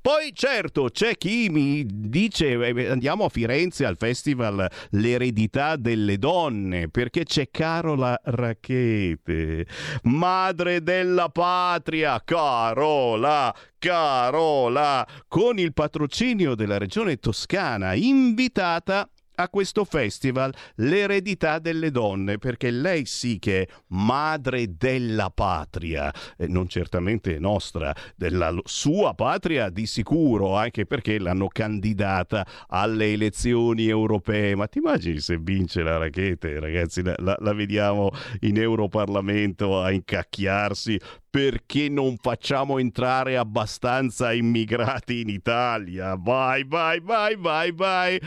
poi certo c'è chi mi dice eh, andiamo a Firenze al festival L'eredità delle donne perché c'è Carola Racchete, madre della patria, Carola, Carola, con il patrocinio della regione toscana, invitata a questo festival l'eredità delle donne, perché lei sì che è madre della patria, eh, non certamente nostra, della sua patria di sicuro, anche perché l'hanno candidata alle elezioni europee. Ma ti immagini se vince la rachete, ragazzi, la, la, vediamo in Europarlamento a incacchiarsi perché non facciamo entrare abbastanza immigrati in Italia? Vai, vai, vai, vai, vai.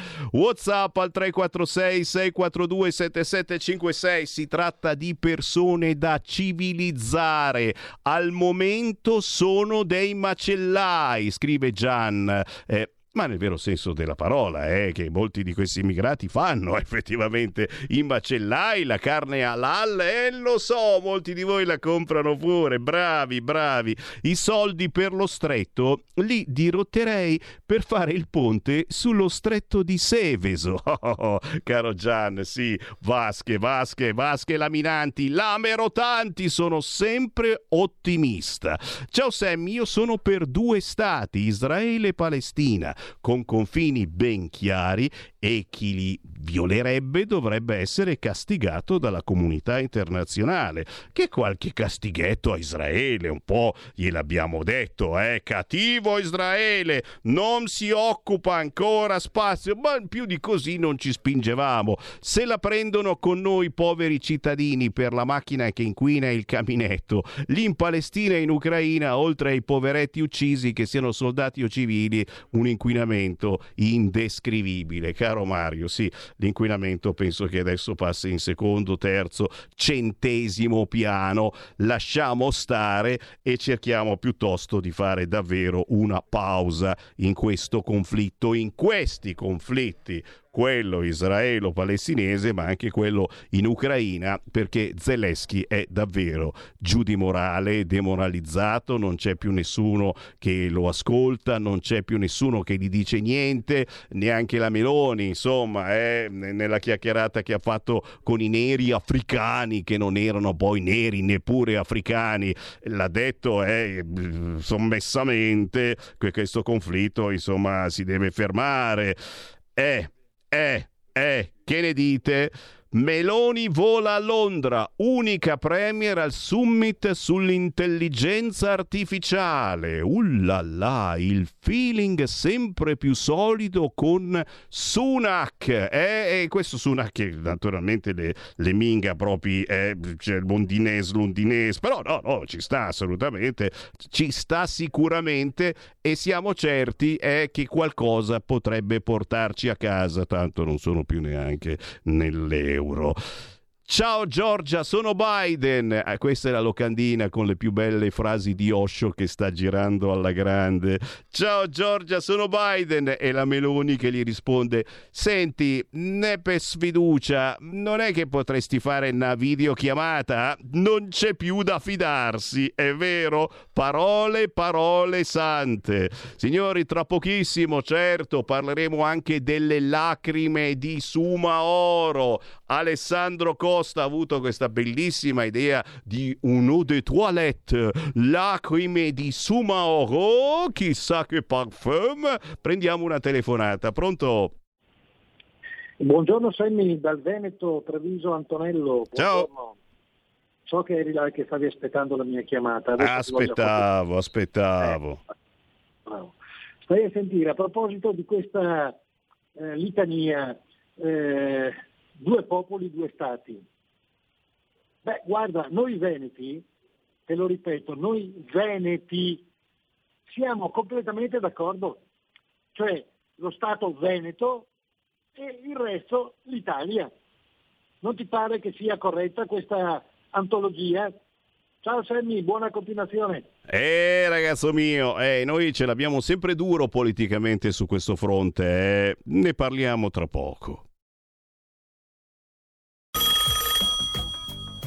WhatsApp al 346 642 7756. Si tratta di persone da civilizzare. Al momento sono dei macellai, scrive Gian. Eh, ma nel vero senso della parola, eh, che molti di questi immigrati fanno [LAUGHS] effettivamente i macellai, la carne halal, e lo so, molti di voi la comprano pure, bravi, bravi. I soldi per lo stretto li dirotterei per fare il ponte sullo stretto di Seveso. [LAUGHS] Oh, oh, caro Gian, sì, vasche, vasche, vasche laminanti, lame rotanti, sono sempre ottimista. Ciao Sam, io sono per due stati, Israele e Palestina con confini ben chiari e chi li violerebbe dovrebbe essere castigato dalla comunità internazionale. Che qualche castighetto a Israele, un po' gliel'abbiamo detto, eh? Cattivo Israele, non si occupa ancora spazio, ma più di così non ci spingevamo. Se la prendono con noi poveri cittadini per la macchina che inquina il caminetto, lì in Palestina e in Ucraina, oltre ai poveretti uccisi che siano soldati o civili, un inquinamento indescrivibile. Caro Mario, sì, l'inquinamento penso che adesso passi in secondo, terzo, centesimo piano. Lasciamo stare e cerchiamo piuttosto di fare davvero una pausa in questo conflitto, in questi conflitti quello israelo-palestinese, ma anche quello in Ucraina, perché Zelensky è davvero giù di morale, demoralizzato, non c'è più nessuno che lo ascolta, non c'è più nessuno che gli dice niente, neanche la Meloni, insomma, è nella chiacchierata che ha fatto con i neri africani, che non erano poi neri neppure africani, l'ha detto eh, sommessamente che questo conflitto insomma si deve fermare. Eh, eh, eh, che ne dite? Meloni vola a Londra, unica premier al summit sull'intelligenza artificiale. Ullala, il feeling sempre più solido con Sunak. Eh, e questo Sunak, naturalmente le, le minga proprio, eh, cioè londinese, londinese, però no, no, ci sta assolutamente, ci sta sicuramente e siamo certi eh, che qualcosa potrebbe portarci a casa, tanto non sono più neanche nell'euro euro. Ciao Giorgia, sono Biden. Eh, questa è la locandina con le più belle frasi di Osho che sta girando alla grande. Ciao Giorgia, sono Biden. E la Meloni che gli risponde: Senti, ne per sfiducia, non è che potresti fare una videochiamata? Non c'è più da fidarsi, è vero? Parole, parole sante. Signori, tra pochissimo, certo, parleremo anche delle lacrime di Suma Oro. Alessandro Costa Costa ha avuto questa bellissima idea di un eau de toilette, lacrime di Sumaoro, chissà che parfum. Prendiamo una telefonata. Pronto?
Buongiorno Sammy, dal Veneto, Treviso Antonello. Buongiorno.
Ciao.
So che eri là che stavi aspettando la mia chiamata. Adesso
aspettavo, aspettavo.
Eh, Stai a sentire, a proposito di questa eh, litania, eh, due popoli, due stati. Beh, guarda, noi veneti, te lo ripeto, noi veneti siamo completamente d'accordo, cioè lo Stato veneto e il resto l'Italia. Non ti pare che sia corretta questa antologia? Ciao Sammy, buona continuazione.
Eh ragazzo mio, eh, noi ce l'abbiamo sempre duro politicamente su questo fronte, eh. ne parliamo tra poco.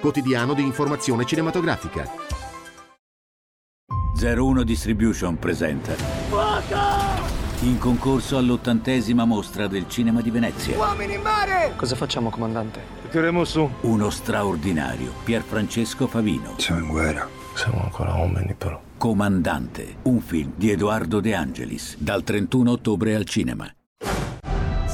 quotidiano di informazione cinematografica.
01 Distribution presenta in concorso all'ottantesima mostra del cinema di Venezia.
Uomini in mare!
Cosa facciamo, comandante?
Tireremo su.
Uno straordinario Pierfrancesco Favino.
Siamo in guerra. Siamo ancora uomini, però.
Comandante, un film di Edoardo De Angelis, dal 31 ottobre al cinema.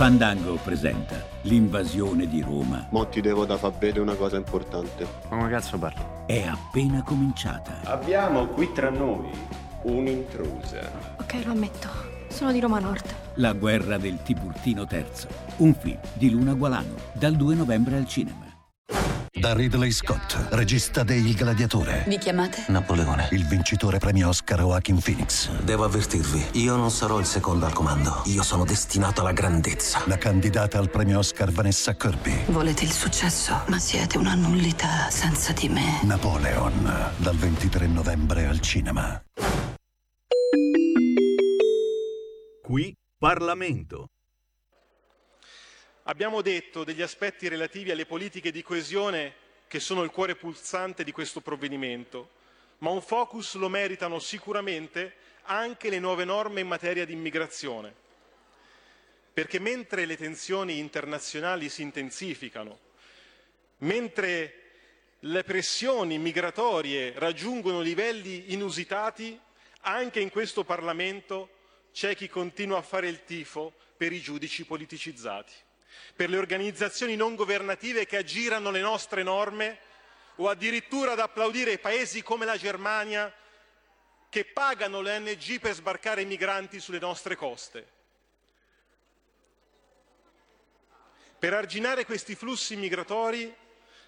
Fandango presenta l'invasione di Roma.
Mo ti devo da far vedere una cosa importante.
Ma come cazzo parlo? È appena cominciata.
Abbiamo qui tra noi un'intrusa.
Ok, lo ammetto. Sono di Roma Nord.
La guerra del Tiburtino III. Un film di Luna Gualano, dal 2 novembre al cinema.
Da Ridley Scott, regista de Il Gladiatore.
Vi chiamate?
Napoleone. Il vincitore premio Oscar Joaquin Phoenix.
Devo avvertirvi, io non sarò il secondo al comando. Io sono destinato alla grandezza.
La candidata al premio Oscar Vanessa Kirby.
Volete il successo, ma siete una nullità senza di me.
Napoleon, dal 23 novembre al cinema.
Qui Parlamento.
Abbiamo detto degli aspetti relativi alle politiche di coesione che sono il cuore pulsante di questo provvedimento, ma un focus lo meritano sicuramente anche le nuove norme in materia di immigrazione. Perché mentre le tensioni internazionali si intensificano, mentre le pressioni migratorie raggiungono livelli inusitati, anche in questo Parlamento c'è chi continua a fare il tifo per i giudici politicizzati per le organizzazioni non governative che aggirano le nostre norme o addirittura ad applaudire paesi come la Germania che pagano le ONG per sbarcare migranti sulle nostre coste. Per arginare questi flussi migratori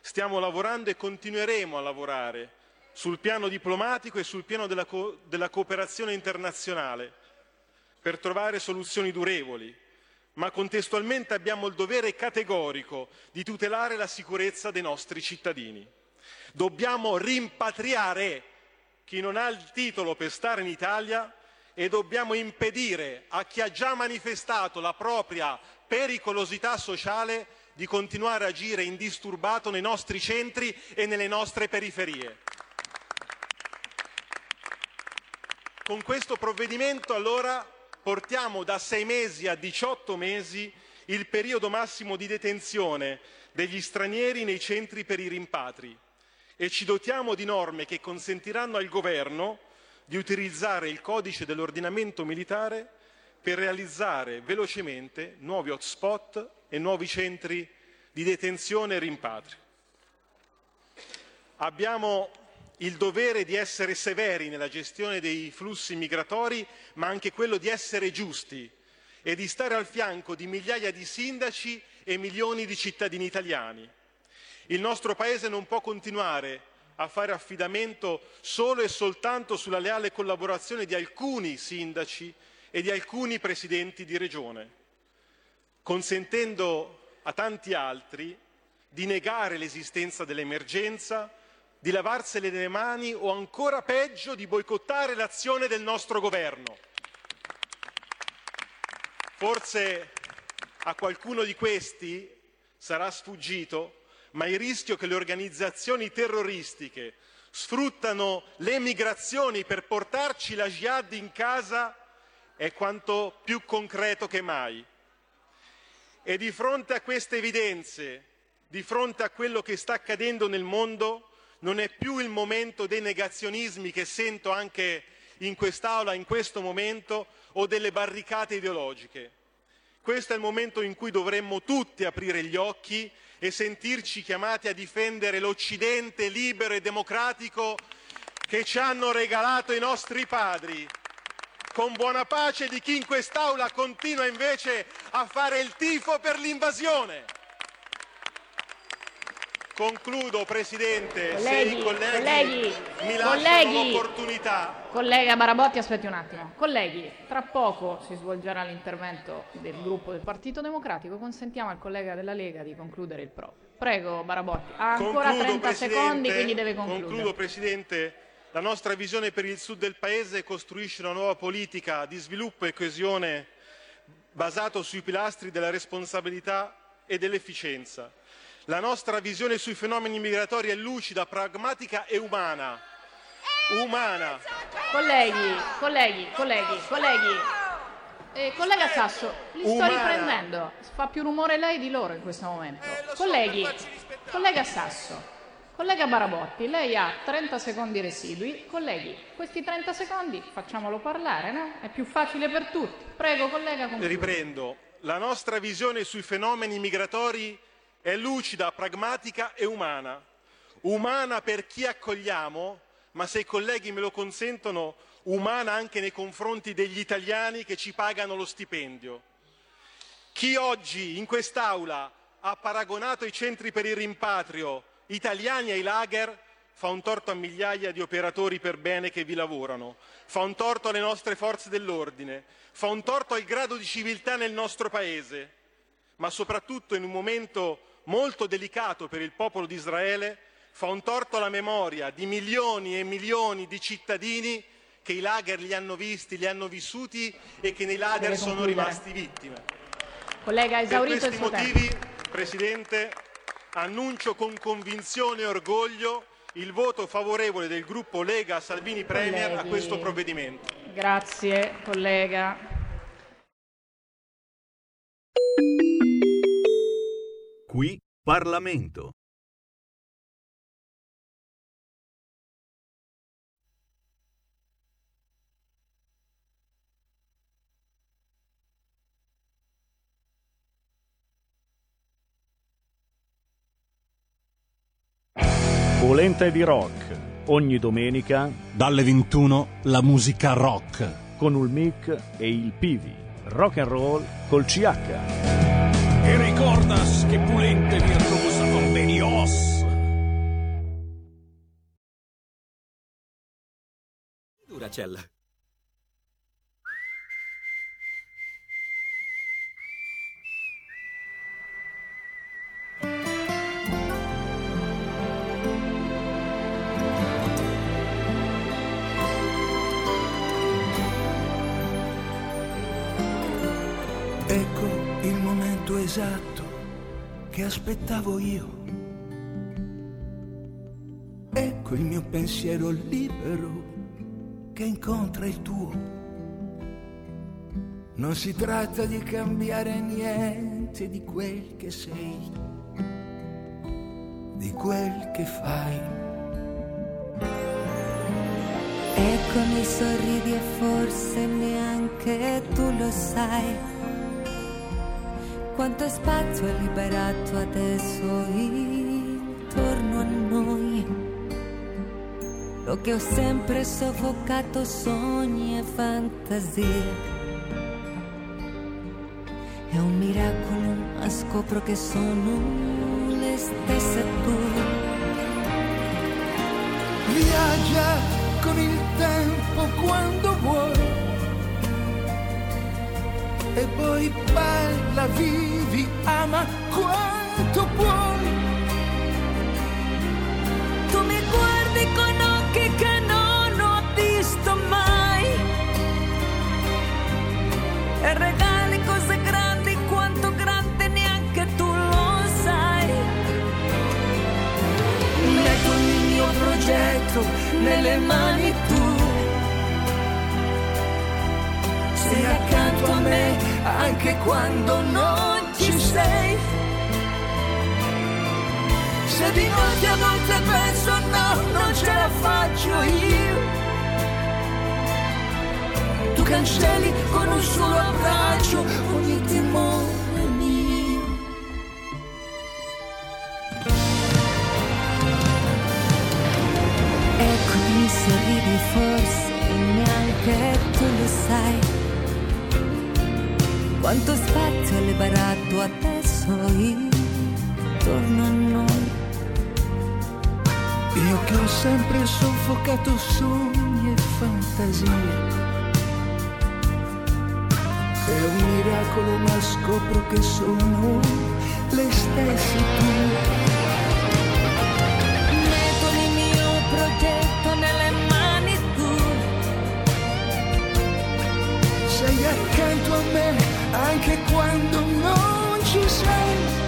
stiamo lavorando e continueremo a lavorare sul piano diplomatico e sul piano della, co- della cooperazione internazionale per trovare soluzioni durevoli ma contestualmente abbiamo il dovere categorico di tutelare la sicurezza dei nostri cittadini. Dobbiamo rimpatriare chi non ha il titolo per stare in Italia e dobbiamo impedire a chi ha già manifestato la propria pericolosità sociale di continuare a agire indisturbato nei nostri centri e nelle nostre periferie. Con questo provvedimento allora portiamo da sei mesi a 18 mesi il periodo massimo di detenzione degli stranieri nei centri per i rimpatri e ci dotiamo di norme che consentiranno al Governo di utilizzare il codice dell'ordinamento militare per realizzare velocemente nuovi hotspot e nuovi centri di detenzione e rimpatri. Abbiamo il dovere di essere severi nella gestione dei flussi migratori, ma anche quello di essere giusti e di stare al fianco di migliaia di sindaci e milioni di cittadini italiani. Il nostro Paese non può continuare a fare affidamento solo e soltanto sulla leale collaborazione di alcuni sindaci e di alcuni presidenti di regione, consentendo a tanti altri di negare l'esistenza dell'emergenza di lavarsene le mani o ancora peggio di boicottare l'azione del nostro governo. Forse a qualcuno di questi sarà sfuggito, ma il rischio che le organizzazioni terroristiche sfruttano le migrazioni per portarci la jihad in casa è quanto più concreto che mai. E di fronte a queste evidenze, di fronte a quello che sta accadendo nel mondo, non è più il momento dei negazionismi che sento anche in quest'Aula in questo momento o delle barricate ideologiche. Questo è il momento in cui dovremmo tutti aprire gli occhi e sentirci chiamati a difendere l'Occidente libero e democratico che ci hanno regalato i nostri padri, con buona pace di chi in quest'Aula continua invece a fare il tifo per l'invasione. Concludo, Presidente,
colleghi,
se i colleghi,
colleghi,
mi lasciano
colleghi.
l'opportunità.
Collega Barabotti, aspetti un attimo. Colleghi, tra poco si svolgerà l'intervento del gruppo del Partito Democratico. Consentiamo al collega della Lega di concludere il proprio. Prego, Barabotti. Ha ancora
Concludo,
30
Presidente,
secondi, quindi deve concludere.
Concludo, Presidente. La nostra visione per il sud del Paese costruisce una nuova politica di sviluppo e coesione basato sui pilastri della responsabilità e dell'efficienza. La nostra visione sui fenomeni migratori è lucida, pragmatica e umana. Umana.
Colleghi, colleghi, colleghi, colleghi. Eh, collega Sasso, li sto
Umana.
riprendendo. Fa più rumore lei di loro in questo momento. Colleghi, collega Sasso, collega Barabotti, lei ha 30 secondi residui. Colleghi, questi 30 secondi facciamolo parlare, no? È più facile per tutti. Prego, collega, concluda.
Riprendo. La nostra visione sui fenomeni migratori è lucida, pragmatica e umana. Umana per chi accogliamo, ma se i colleghi me lo consentono, umana anche nei confronti degli italiani che ci pagano lo stipendio. Chi oggi in quest'Aula ha paragonato i centri per il rimpatrio italiani ai lager fa un torto a migliaia di operatori per bene che vi lavorano, fa un torto alle nostre forze dell'ordine, fa un torto al grado di civiltà nel nostro Paese, ma soprattutto in un momento molto delicato per il popolo di Israele, fa un torto alla memoria di milioni e milioni di cittadini che i lager li hanno visti, li hanno vissuti e che nei lager sono rimasti vittime.
Collega,
Per
esaurito il
questi
suo
motivi,
tempo.
Presidente, annuncio con convinzione e orgoglio il voto favorevole del gruppo Lega Salvini Premier a
Colleghi.
questo provvedimento.
Grazie, collega.
Qui Parlamento.
Polenta di rock, ogni domenica
Dalle 21 la musica rock.
con il mic e il Pivi. Rock and roll col CH.
E ricordas che pulente virtuosa con Benios.
Duracell.
Esatto che aspettavo io. Ecco il mio pensiero libero che incontra il tuo. Non si tratta di cambiare niente di quel che sei, di quel che fai.
Ecco mi sorridi e forse neanche tu lo sai. Quanto spazio è liberato adesso intorno a noi. Lo che ho sempre soffocato sogni e fantasie. È un miracolo, ma scopro che sono le stesse tue.
Viaggia con il tempo quando vuoi e poi balla, vivi, ama quanto puoi.
Tu mi guardi con occhi che non ho visto mai e regali cose grandi quanto grande neanche tu lo sai.
Metto il mio progetto nelle mani me anche quando non ci sei. Se di notte a volte penso no, non ce la faccio io. Tu cancelli con un solo abbraccio ogni timore mio.
Ecco mi sorridi forse neanche tu lo sai. Quanto spazio è liberato adesso intorno a noi.
Io che ho sempre soffocato sogni e fantasie. È un miracolo, ma scopro che sono le stesse tue.
Metto il mio progetto nelle mani tue.
Sei accanto a me anche quando non ci sei.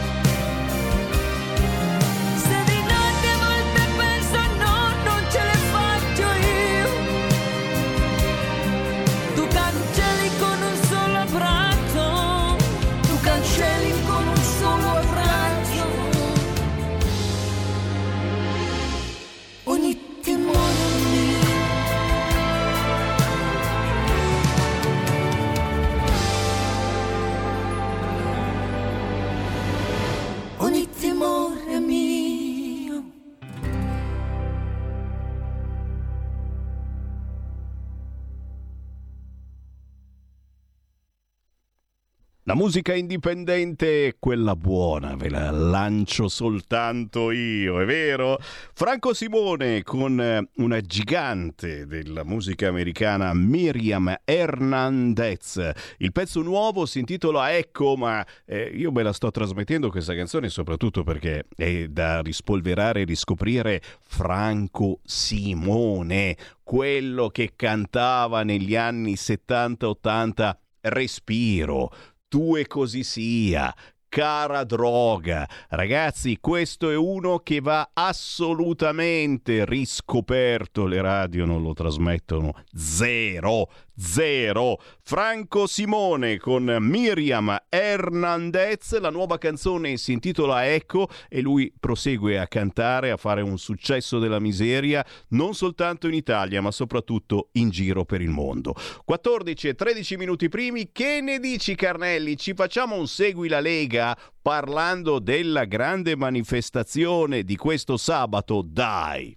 Musica indipendente quella buona, ve la lancio soltanto io, è vero? Franco Simone con eh, una gigante della musica americana, Miriam Hernandez. Il pezzo nuovo si intitola Ecco, ma eh, io me la sto trasmettendo questa canzone soprattutto perché è da rispolverare e riscoprire Franco Simone, quello che cantava negli anni 70-80 Respiro tu e così sia cara droga. Ragazzi, questo è uno che va assolutamente riscoperto. Le radio non lo trasmettono. Zero, zero. Franco Simone con Miriam Hernandez. La nuova canzone si intitola Eco e lui prosegue a cantare, a fare un successo della miseria, non soltanto in Italia, ma soprattutto in giro per il mondo. 14 e 13 minuti primi. Che ne dici, Carnelli? Ci facciamo un segui la Lega parlando della grande manifestazione di questo sabato? Dai!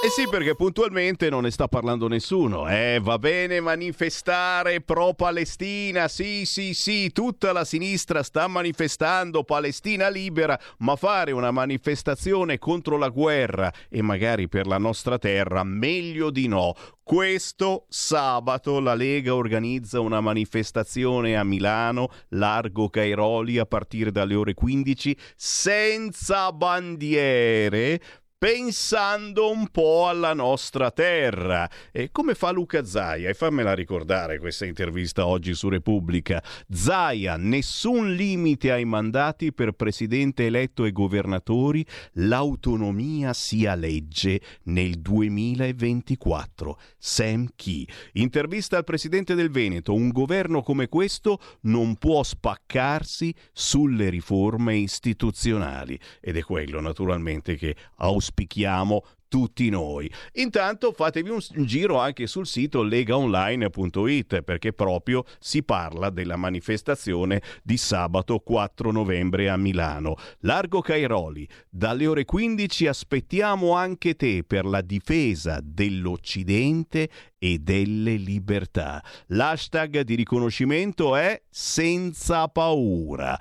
Eh sì, perché puntualmente non ne sta parlando nessuno. Eh, va bene manifestare pro-Palestina, sì, sì, sì, tutta la sinistra sta manifestando Palestina libera, ma fare una manifestazione contro la guerra e magari per la nostra terra, meglio di no. Questo sabato la Lega organizza una manifestazione a Milano, largo Cairoli, a partire dalle ore 15, senza bandiere pensando un po' alla nostra terra. E come fa Luca Zaia? E fammela ricordare questa intervista oggi su Repubblica. Zaia, nessun limite ai mandati per presidente eletto e governatori, l'autonomia sia legge nel 2024. Sam Key. Intervista al presidente del Veneto. Un governo come questo non può spaccarsi sulle riforme istituzionali. Ed è quello naturalmente che auspica auspichiamo tutti noi. Intanto fatevi un giro anche sul sito legaonline.it perché proprio si parla della manifestazione di sabato 4 novembre a Milano. Largo Cairoli, dalle ore 15 aspettiamo anche te per la difesa dell'Occidente e delle libertà. L'hashtag di riconoscimento è senza paura.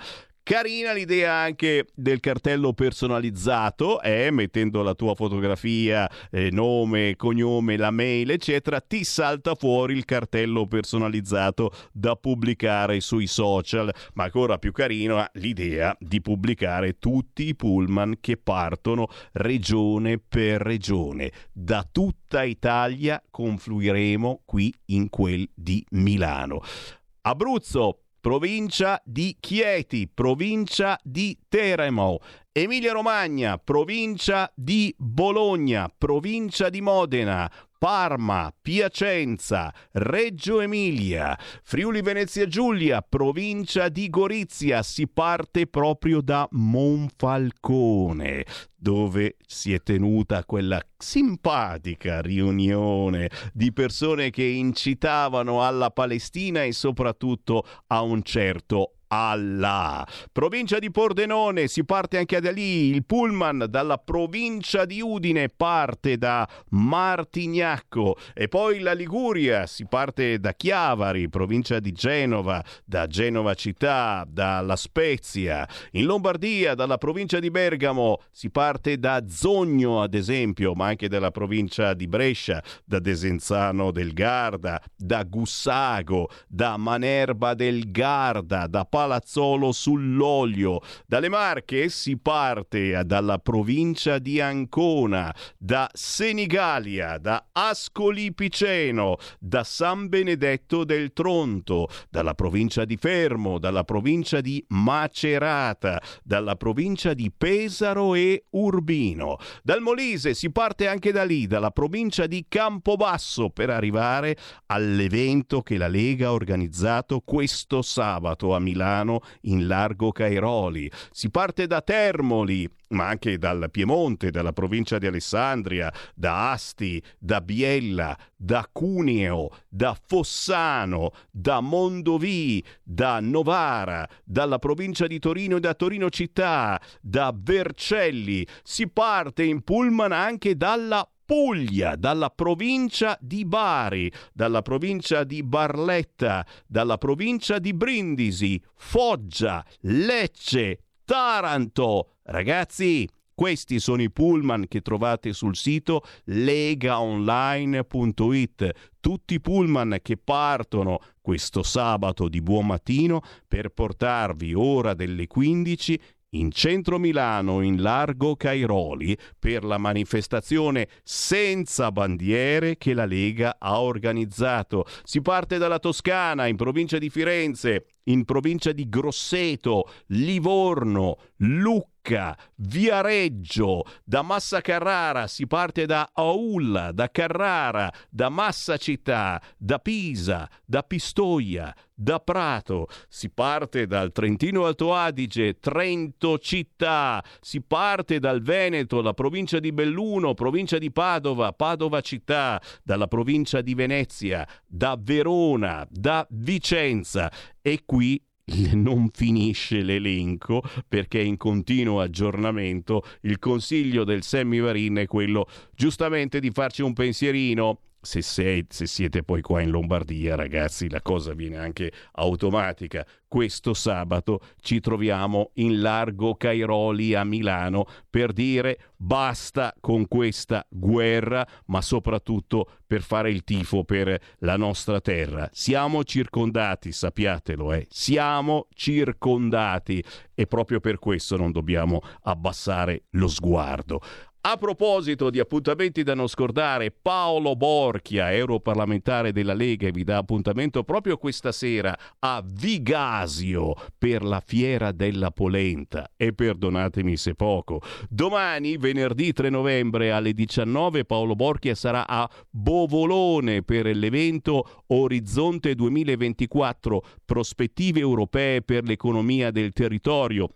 Carina l'idea anche del cartello personalizzato, eh, mettendo la tua fotografia, eh, nome, cognome, la mail, eccetera, ti salta fuori il cartello personalizzato da pubblicare sui social. Ma ancora più carino l'idea di pubblicare tutti i pullman che partono regione per regione. Da tutta Italia confluiremo qui in quel di Milano. Abruzzo, provincia di Chieti, provincia di Teramo, Emilia Romagna, provincia di Bologna, provincia di Modena, Parma, Piacenza, Reggio Emilia, Friuli Venezia Giulia, provincia di Gorizia, si parte proprio da Monfalcone, dove si è tenuta quella simpatica riunione di persone che incitavano alla Palestina e soprattutto a un certo Allah. Provincia di Pordenone, si parte anche da lì. Il pullman dalla provincia di Udine parte da Martignacco e poi la Liguria si parte da Chiavari, provincia di Genova, da Genova città, dalla Spezia. In Lombardia, dalla provincia di Bergamo, si parte da Zogno, ad esempio, ma anche dalla provincia di Brescia, da Desenzano del Garda, da Gussago, da Manerba del Garda, da Palazzolo sull'Olio. Dalle Marche si parte dalla provincia di Ancona, da Senigalia, da Ascoli Piceno, da San Benedetto del Tronto, dalla provincia di Fermo, dalla provincia di Macerata, dalla provincia di Pesaro e Urbino. Dal Molise si parte anche da lì, dalla provincia di Campobasso, per arrivare all'evento che la Lega ha organizzato questo sabato a Milano Milano in largo Cairoli. Si parte da Termoli, ma anche dal Piemonte, dalla provincia di Alessandria, da Asti, da Biella, da Cuneo, da Fossano, da Mondovì, da Novara, dalla provincia di Torino e da Torino città, da Vercelli. Si parte in pullman anche dalla Puglia, dalla provincia di Bari, dalla provincia di Barletta, dalla provincia di Brindisi, Foggia, Lecce, Taranto. Ragazzi, questi sono i pullman che trovate sul sito legaonline.it. Tutti i pullman che partono questo sabato di buon mattino per portarvi ora delle 15 in centro Milano, in largo Cairoli, per la manifestazione senza bandiere che la Lega ha organizzato. Si parte dalla Toscana, in provincia di Firenze, in provincia di Grosseto, Livorno, Lucca, Viareggio, da Massa Carrara si parte da Aulla, da Carrara, da Massa Città, da Pisa, da Pistoia, da Prato, si parte dal Trentino Alto Adige, Trento città, si parte dal Veneto, la provincia di Belluno, provincia di Padova, Padova città, dalla provincia di Venezia, da Verona, da Vicenza e qui non finisce l'elenco perché in continuo aggiornamento. Il consiglio del Semivarin è quello giustamente di farci un pensierino se, sei, se, siete poi qua in Lombardia, ragazzi, la cosa viene anche automatica. Questo sabato ci troviamo in largo Cairoli a Milano per dire basta con questa guerra, ma soprattutto per fare il tifo per la nostra terra. Siamo circondati, sappiatelo, eh. siamo circondati e proprio per questo non dobbiamo abbassare lo sguardo. A proposito di appuntamenti da non scordare, Paolo Borchia, europarlamentare della Lega, vi dà appuntamento proprio questa sera a Vigasio per la Fiera della Polenta. E perdonatemi se poco. Domani, venerdì 3 novembre alle 19, Paolo Borchia sarà a Bovolone per l'evento Orizzonte 2024, prospettive europee per l'economia del territorio.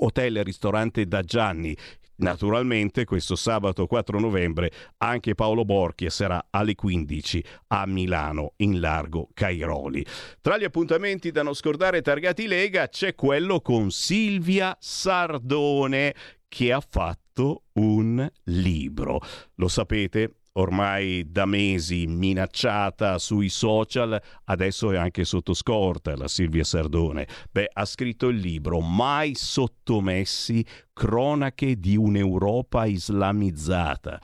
Hotel e ristorante da Gianni. Naturalmente questo sabato 4 novembre anche Paolo Borchia sarà alle 15 a Milano in largo Cairoli. Tra gli appuntamenti da non scordare targati Lega c'è quello con Silvia Sardone che ha fatto un libro. Lo sapete, ormai da mesi minacciata sui social, adesso è anche sotto scorta la Silvia Sardone. Beh, ha scritto il libro Mai sottomessi, cronache di un'Europa islamizzata.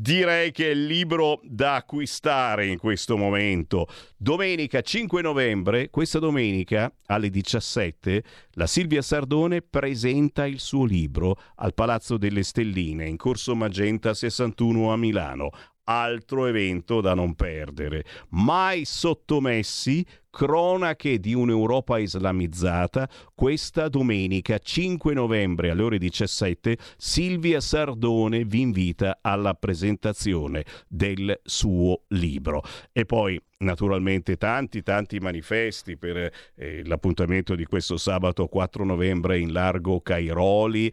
Direi che è il libro da acquistare in questo momento. Domenica 5 novembre, questa domenica alle 17, la Silvia Sardone presenta il suo libro al Palazzo delle Stelline in Corso Magenta 61 a Milano altro evento da non perdere. Mai sottomessi, cronache di un'Europa islamizzata, questa domenica 5 novembre alle ore 17 Silvia Sardone vi invita alla presentazione del suo libro. E poi naturalmente tanti tanti manifesti per eh, l'appuntamento di questo sabato 4 novembre in largo Cairoli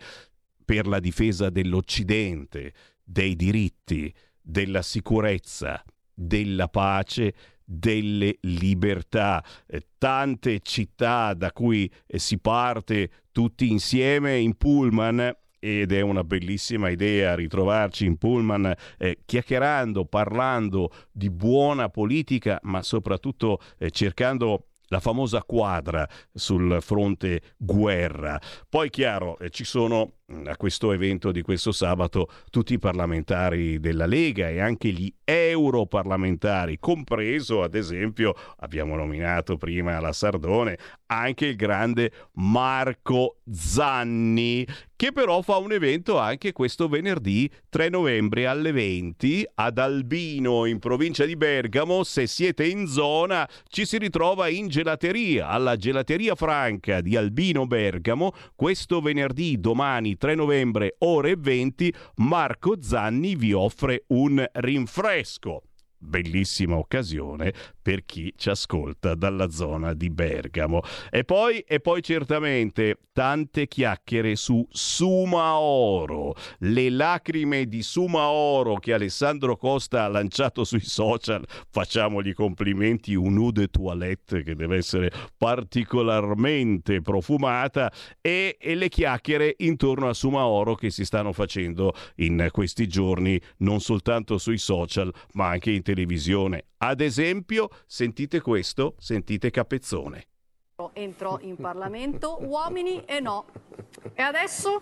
per la difesa dell'Occidente, dei diritti, della sicurezza, della pace, delle libertà. Eh, tante città da cui eh, si parte tutti insieme in pullman ed è una bellissima idea ritrovarci in pullman eh, chiacchierando, parlando di buona politica, ma soprattutto eh, cercando la famosa quadra sul fronte guerra. Poi chiaro, eh, ci sono mm, a questo evento di questo sabato tutti i parlamentari della Lega e anche gli europarlamentari, compreso ad esempio, abbiamo nominato prima la Sardone, anche il grande Marco Zanni, che però fa un evento anche questo venerdì 3 novembre alle 20 ad Albino in provincia di Bergamo. Se siete in zona ci si ritrova in gelateria, alla gelateria franca di Albino Bergamo, questo venerdì domani 3 novembre ore 20 Marco Zanni vi offre un rinfresco bellissima occasione per chi ci ascolta dalla zona di Bergamo. E poi, e poi certamente tante chiacchiere su Sumaoro, le lacrime di Sumaoro che Alessandro Costa ha lanciato sui social. Facciamogli complimenti, un de toilette che deve essere particolarmente profumata e, e le chiacchiere intorno a Sumaoro che si stanno facendo in questi giorni non soltanto sui social ma anche in televisione. Ad esempio, sentite questo, sentite Capezzone.
Entrò in Parlamento uomini e no. E adesso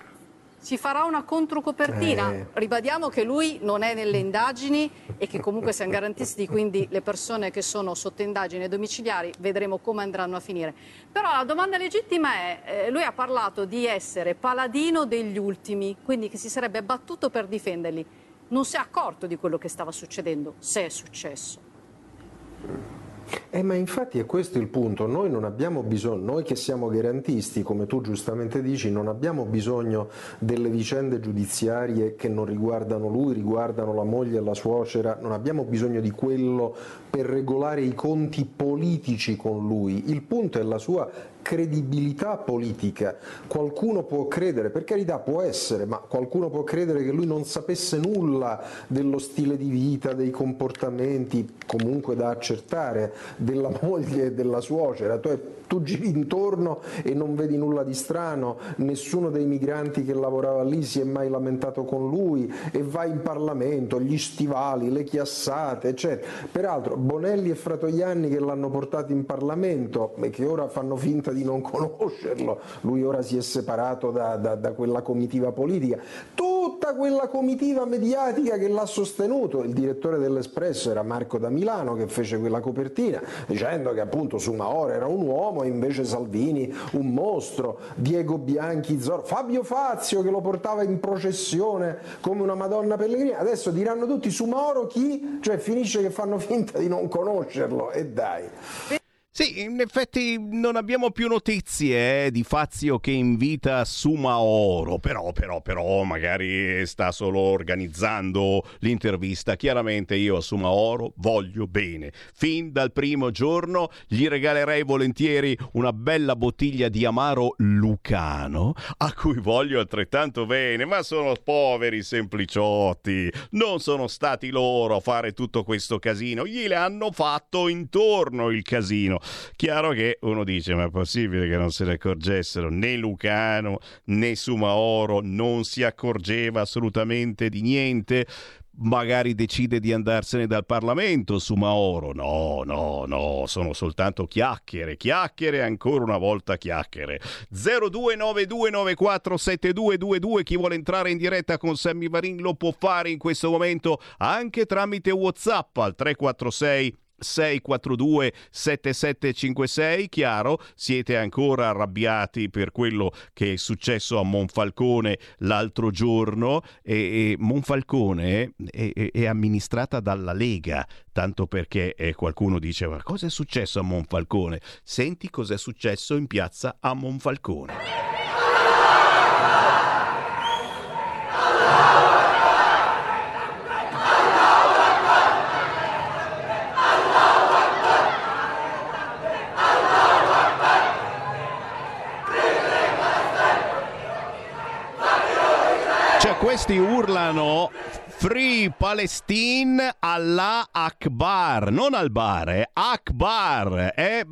Si farà una controcopertina.
Eh.
Ribadiamo che lui non è nelle indagini e che comunque siamo garantisti, quindi le persone che sono sotto indagini domiciliari vedremo come andranno a finire. Però la domanda legittima è, eh, lui ha parlato di essere paladino degli ultimi, quindi che si sarebbe battuto per difenderli. Non si è accorto di quello che stava succedendo, se è successo.
Eh, ma infatti è questo il punto, noi non abbiamo bisogno, noi che siamo garantisti, come tu giustamente dici, non abbiamo bisogno delle vicende giudiziarie che non riguardano lui, riguardano la moglie e la suocera, non abbiamo bisogno di quello per regolare i conti politici con lui, il punto è la sua credibilità politica. Qualcuno può credere, per carità può essere, ma qualcuno può credere che lui non sapesse nulla dello stile di vita, dei comportamenti comunque da accertare della [LAUGHS] moglie e della suocera. Tu, tu giri intorno e non vedi nulla di strano, nessuno dei migranti che lavorava lì si è mai lamentato con lui e vai in Parlamento, gli stivali, le chiassate, eccetera. Peraltro Bonelli e Fratoianni che l'hanno portato in Parlamento e che ora fanno finta di non [LAUGHS] conoscerlo, lui ora si è separato da, da, da quella comitiva politica, tutta quella comitiva mediatica che l'ha sostenuto, il direttore dell'Espresso era Marco da Milano che fece quella copertina dicendo che appunto Sumaora era un uomo invece Salvini un mostro, Diego Bianchi, Zorro, Fabio Fazio che lo portava in processione come una Madonna Pellegrina, adesso diranno tutti Sumaoro chi? Cioè finisce che fanno finta di non conoscerlo e dai.
Sì, in effetti non abbiamo più notizie eh, di Fazio che invita Sumaoro, però, però, però magari sta solo organizzando l'intervista. Chiaramente io a Sumaoro voglio bene. Fin dal primo giorno gli regalerei volentieri una bella bottiglia di Amaro Lucano, a cui voglio altrettanto bene, ma sono poveri sempliciotti. Non sono stati loro a fare tutto questo casino, gliele hanno fatto intorno il casino. Chiaro che uno dice: Ma è possibile che non se ne accorgessero né Lucano né Sumaoro? Non si accorgeva assolutamente di niente magari decide di andarsene dal Parlamento su Maoro. No, no, no, sono soltanto chiacchiere, chiacchiere, ancora una volta chiacchiere. 0292947222, chi vuole entrare in diretta con Sammy Varin lo può fare in questo momento anche tramite WhatsApp al 346 642 7756 chiaro? Siete ancora arrabbiati per quello che è successo a Monfalcone l'altro giorno? E, e Monfalcone è, è, è, amministrata dalla Lega tanto perché eh, qualcuno dice ma cosa è successo a Monfalcone? Senti cosa è successo in piazza a Monfalcone Cioè questi urlano Free Palestine Allah Akbar, non al bar, eh, Akbar. Eh,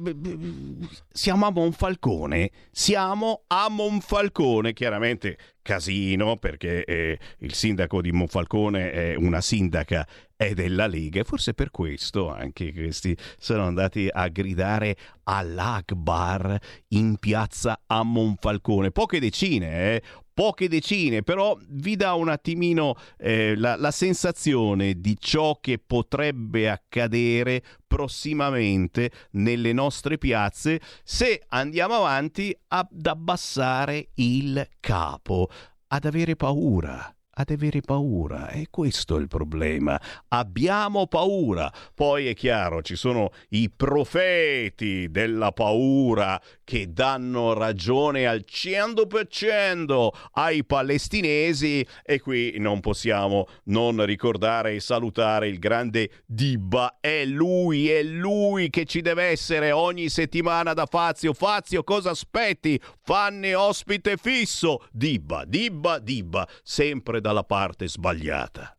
siamo a Monfalcone, siamo a Monfalcone, chiaramente casino perché eh, il sindaco di Monfalcone è una sindaca è della Lega e forse per questo anche questi sono andati a gridare all'Akbar in piazza a Monfalcone. Poche decine, eh? Poche decine, però vi dà un attimino eh, la, la sensazione di ciò che potrebbe accadere prossimamente nelle nostre piazze se andiamo avanti ad abbassare il capo, ad avere paura ad avere paura. E questo è il problema. Abbiamo paura. Poi è chiaro, ci sono i profeti della paura che danno ragione al 100% ai palestinesi e qui non possiamo non ricordare e salutare il grande Dibba. È lui, è lui che ci deve essere ogni settimana da Fazio. Fazio, cosa aspetti? Fanne ospite fisso. Dibba, Dibba, Dibba, sempre dalla parte sbagliata.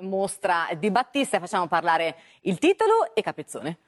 Mostra di Battista, facciamo parlare il titolo e Capezzone.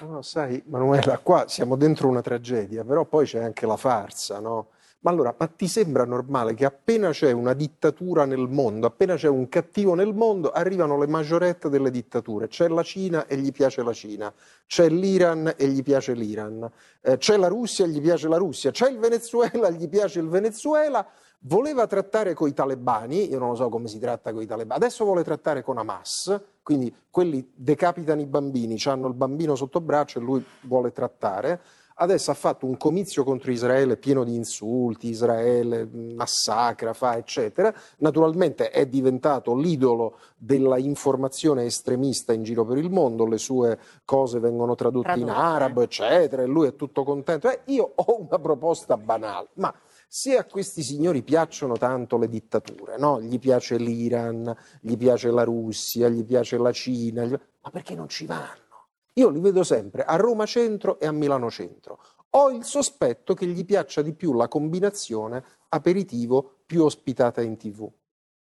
No, sai, Manuela, qua siamo dentro una tragedia, però poi c'è anche la farsa, no? Ma allora, ma ti sembra normale che appena c'è una dittatura nel mondo, appena c'è un cattivo nel mondo, arrivano le maggiorette delle dittature? C'è la Cina e gli piace la Cina, c'è l'Iran e gli piace l'Iran, eh, c'è la Russia e gli piace la Russia, c'è il Venezuela e gli piace il Venezuela. Voleva trattare con i talebani, io non lo so come si tratta con i talebani, adesso vuole trattare con Hamas, quindi quelli decapitano i bambini, hanno il bambino sotto braccio e lui vuole trattare adesso ha fatto un comizio contro Israele pieno di insulti, Israele massacra, fa eccetera, naturalmente è diventato l'idolo della informazione estremista in giro per il mondo, le sue cose vengono tradotte, tradotte. in arabo eccetera e lui è tutto contento. Eh, io ho una proposta banale, ma se a questi signori piacciono tanto le dittature, no? gli piace l'Iran, gli piace la Russia, gli piace la Cina, gli... ma perché non ci vanno? Io li vedo sempre a Roma Centro e a Milano Centro. Ho il sospetto che gli piaccia di più la combinazione aperitivo più ospitata in tv.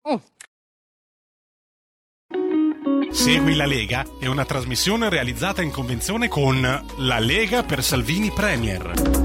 Mm.
Segui la Lega è una trasmissione realizzata in convenzione con La Lega per Salvini Premier.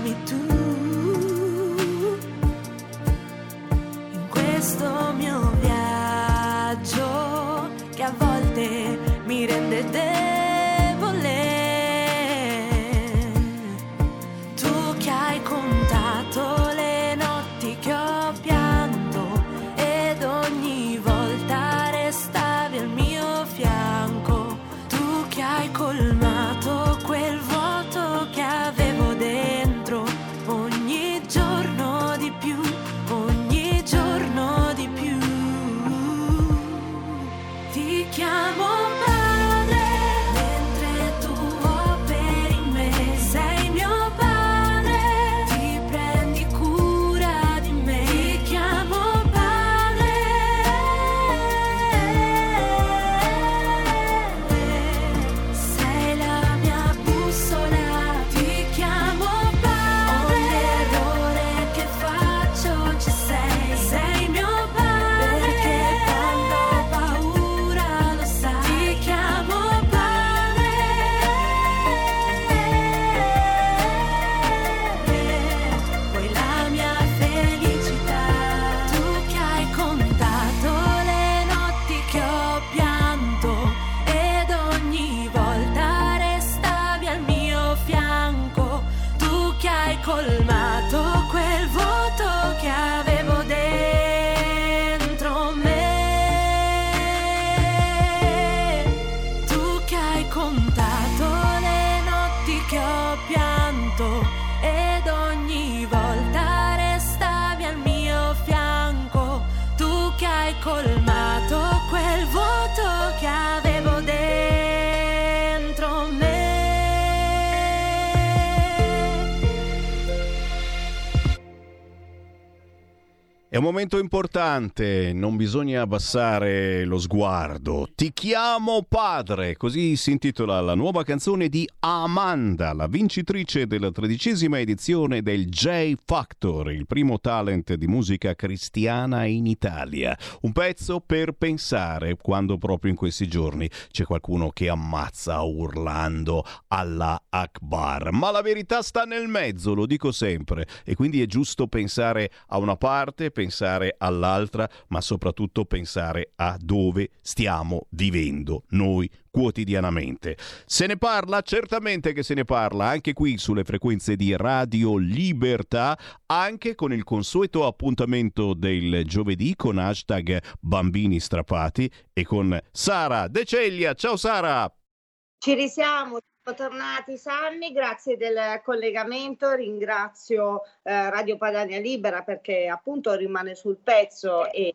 me
momento importante, non bisogna abbassare lo sguardo. Ti chiamo padre, così si intitola la nuova canzone di Amanda, la vincitrice della tredicesima edizione del J Factor, il primo talent di musica cristiana in Italia. Un pezzo per pensare quando proprio in questi giorni c'è qualcuno che ammazza urlando alla Akbar. Ma la verità sta nel mezzo, lo dico sempre, e quindi è giusto pensare a una parte, pensare all'altra, ma soprattutto pensare a dove stiamo vivendo noi quotidianamente. Se ne parla? Certamente che se ne parla, anche qui sulle frequenze di Radio Libertà, anche con il consueto appuntamento del giovedì con hashtag bambini strappati e con Sara De Ceglia. Ciao Sara!
Ci risiamo, siamo tornati Sammy, grazie del collegamento, ringrazio eh, Radio Padania Libera perché appunto rimane sul pezzo e,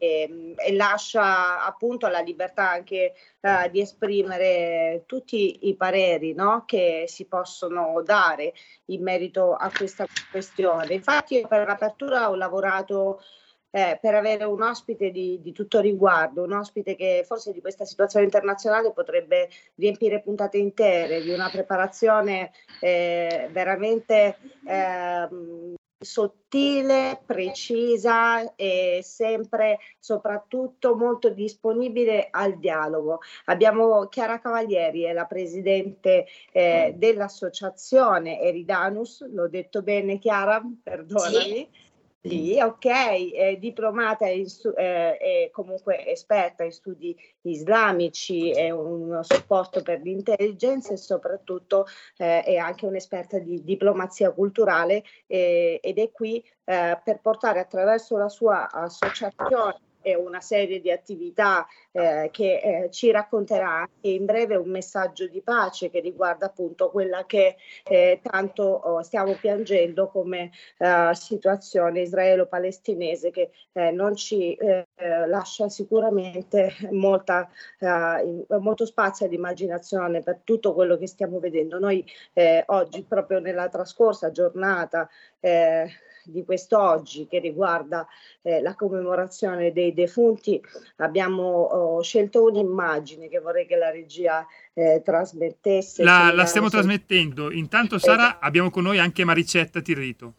e lascia appunto la libertà anche eh, di esprimere tutti i pareri no, che si possono dare in merito a questa questione. Infatti io per l'apertura ho lavorato eh, per avere un ospite di, di, tutto riguardo, un ospite che forse di questa situazione internazionale potrebbe riempire puntate intere, di una preparazione eh, veramente eh, sottile, precisa e sempre soprattutto molto disponibile al dialogo. Abbiamo Chiara Cavalieri, è la presidente eh, dell'associazione Eridanus, l'ho detto bene Chiara, perdonami. Sì. Sì, ok, è diplomata e eh, comunque esperta in studi islamici, è un supporto per l'intelligence e soprattutto eh, è anche un'esperta di diplomazia culturale eh, ed è qui eh, per portare attraverso la sua associazione una serie di attività eh, che eh, ci racconterà anche in breve un messaggio di pace che riguarda appunto quella che eh, tanto oh, stiamo piangendo come eh, situazione israelo-palestinese che eh, non ci eh, lascia sicuramente molta, molto spazio ad immaginazione per tutto quello che stiamo vedendo. Noi oggi, proprio nella trascorsa giornata, di quest'oggi che riguarda eh, la commemorazione dei defunti abbiamo oh, scelto un'immagine che vorrei che la regia eh, trasmettesse.
La, la stiamo trasmettendo. Intanto Sara esatto. abbiamo con noi anche Maricetta Tirrito.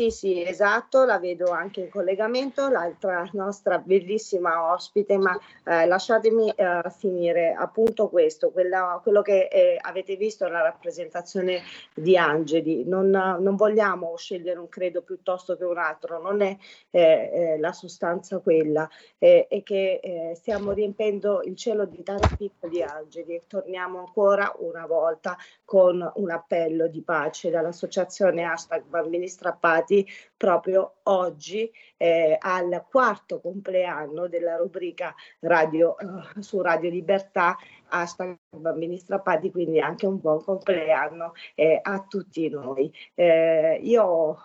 Sì, sì, esatto, la vedo anche in collegamento, l'altra nostra bellissima ospite, ma eh, lasciatemi eh, finire appunto questo, quella, quello che eh, avete visto la rappresentazione di angeli, non, non, vogliamo scegliere un credo piuttosto che un altro, non è eh, eh, la sostanza quella, è che eh, stiamo riempendo il cielo di tanti piccoli angeli e torniamo ancora una volta con un appello di pace dall'associazione hashtag bambini strappati proprio oggi eh, al quarto compleanno della rubrica radio, uh, su Radio Libertà hashtag bambini strappati, quindi anche un buon compleanno eh, a tutti noi. Eh, io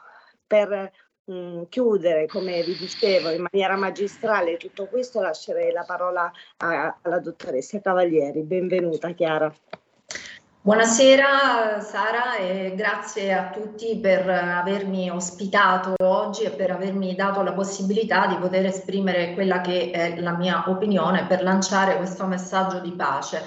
per mm, chiudere, come vi dicevo, in maniera magistrale tutto questo, lascerei la parola a, alla dottoressa Cavalieri. Benvenuta Chiara.
Buonasera Sara e grazie a tutti per avermi ospitato oggi e per avermi dato la possibilità di poter esprimere quella che è la mia opinione per lanciare questo messaggio di pace.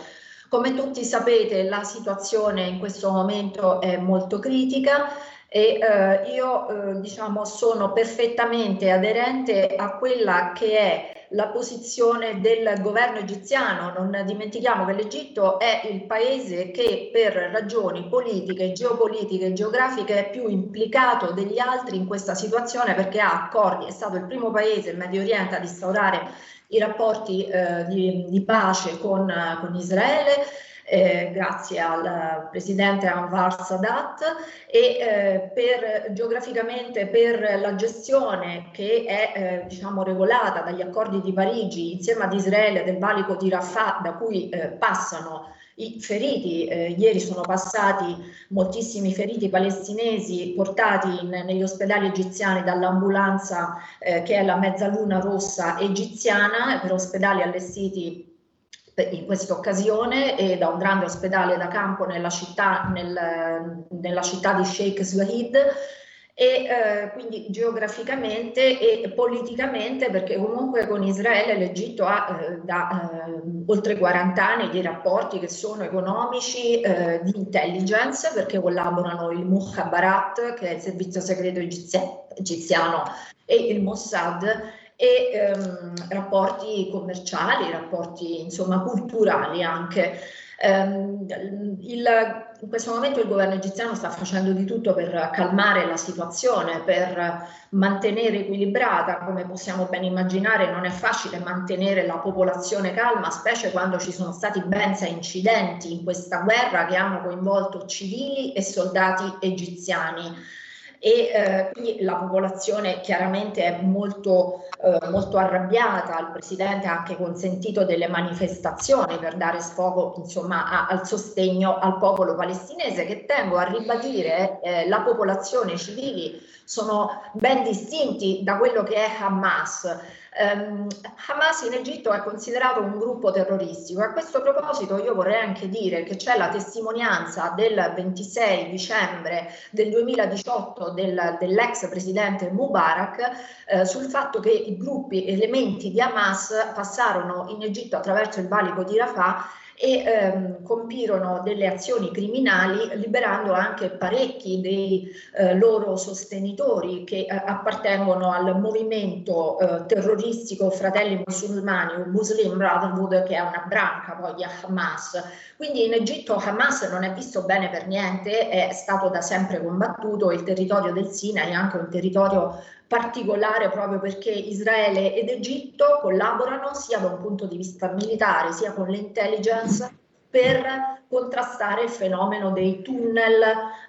Come tutti sapete la situazione in questo momento è molto critica e eh, io eh, diciamo sono perfettamente aderente a quella che è la posizione del governo egiziano. Non dimentichiamo che l'Egitto è il paese che per ragioni politiche, geopolitiche e geografiche è più implicato degli altri in questa situazione perché ha accordi, è stato il primo paese in Medio Oriente ad instaurare i rapporti eh, di, di, pace con, con Israele eh, grazie al presidente Anwar Sadat e eh, per, geograficamente per la gestione che è eh, diciamo regolata dagli accordi di Parigi insieme ad Israele del valico di Rafah da cui eh, passano i feriti, eh, ieri sono passati moltissimi feriti palestinesi portati in, negli ospedali egiziani dall'ambulanza eh, che è la Mezzaluna Rossa egiziana per ospedali allestiti in questa occasione e da un grande ospedale da campo nella città, nel, nella città di Sheikh Zayed e eh, quindi geograficamente e politicamente perché comunque con Israele l'Egitto ha eh, da eh, oltre 40 anni di rapporti che sono economici eh, di intelligence perché collaborano il Mukhabarat che è il servizio segreto egiziano e il Mossad e ehm, rapporti commerciali, rapporti insomma culturali anche. Um, il, in questo momento il governo egiziano sta facendo di tutto per calmare la situazione, per mantenere equilibrata, come possiamo ben immaginare non è facile mantenere la popolazione calma, specie quando ci sono stati ben sei incidenti in questa guerra che hanno coinvolto civili e soldati egiziani e eh, quindi la popolazione chiaramente è molto, eh, molto arrabbiata, il Presidente ha anche consentito delle manifestazioni per dare sfogo insomma, a, al sostegno al popolo palestinese che tengo a ribadire eh, la popolazione civili sono ben distinti da quello che è Hamas. Um, Hamas in Egitto è considerato un gruppo terroristico. A questo proposito io vorrei anche dire che c'è la testimonianza del 26 dicembre del 2018 del, dell'ex presidente Mubarak eh, sul fatto che i gruppi elementi di Hamas passarono in Egitto attraverso il valico di Rafah e ehm, compirono delle azioni criminali liberando anche parecchi dei eh, loro sostenitori che eh, appartengono al movimento eh, terroristico Fratelli Musulmani, Muslim Brotherhood, che è una branca poi di Hamas. Quindi in Egitto Hamas non è visto bene per niente, è stato da sempre combattuto, il territorio del Sinai è anche un territorio particolare proprio perché Israele ed Egitto collaborano sia da un punto di vista militare sia con l'intelligence per contrastare il fenomeno dei tunnel,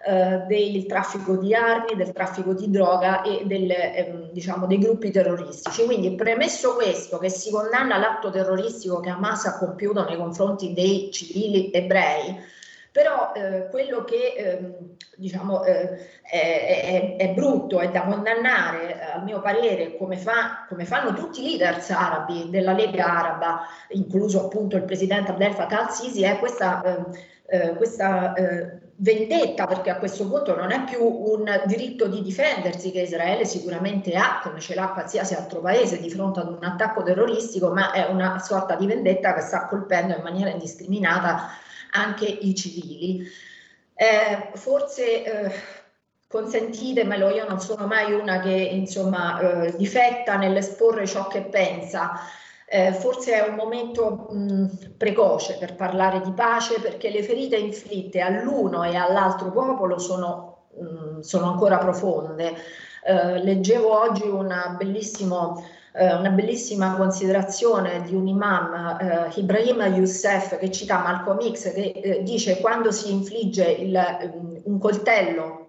eh, del traffico di armi, del traffico di droga e del, ehm, diciamo, dei gruppi terroristici. Quindi premesso questo, che si condanna l'atto terroristico che Hamas ha compiuto nei confronti dei civili ebrei, però eh, quello che eh, diciamo, eh, è, è, è, brutto, è da condannare, a mio parere, come, fa, come, fanno tutti i leaders arabi della Lega Araba, incluso appunto il presidente Abdel Fattah al-Sisi, è questa, eh, eh, questa eh, vendetta, perché a questo punto non è più un diritto di difendersi che Israele sicuramente ha, come ce l'ha qualsiasi altro paese di fronte ad un attacco terroristico, ma è una sorta di vendetta che sta colpendo in maniera indiscriminata anche i civili. Eh, forse eh, consentitemelo, io non sono mai una che insomma eh, difetta nell'esporre ciò che pensa. Eh, forse è un momento mh, precoce per parlare di pace perché le ferite inflitte all'uno e all'altro popolo sono, mh, sono ancora profonde. Eh, leggevo oggi un bellissimo eh, una bellissima considerazione di un imam, eh, Ibrahim Youssef, che cita Malcolm X, che eh, dice quando si infligge il, un coltello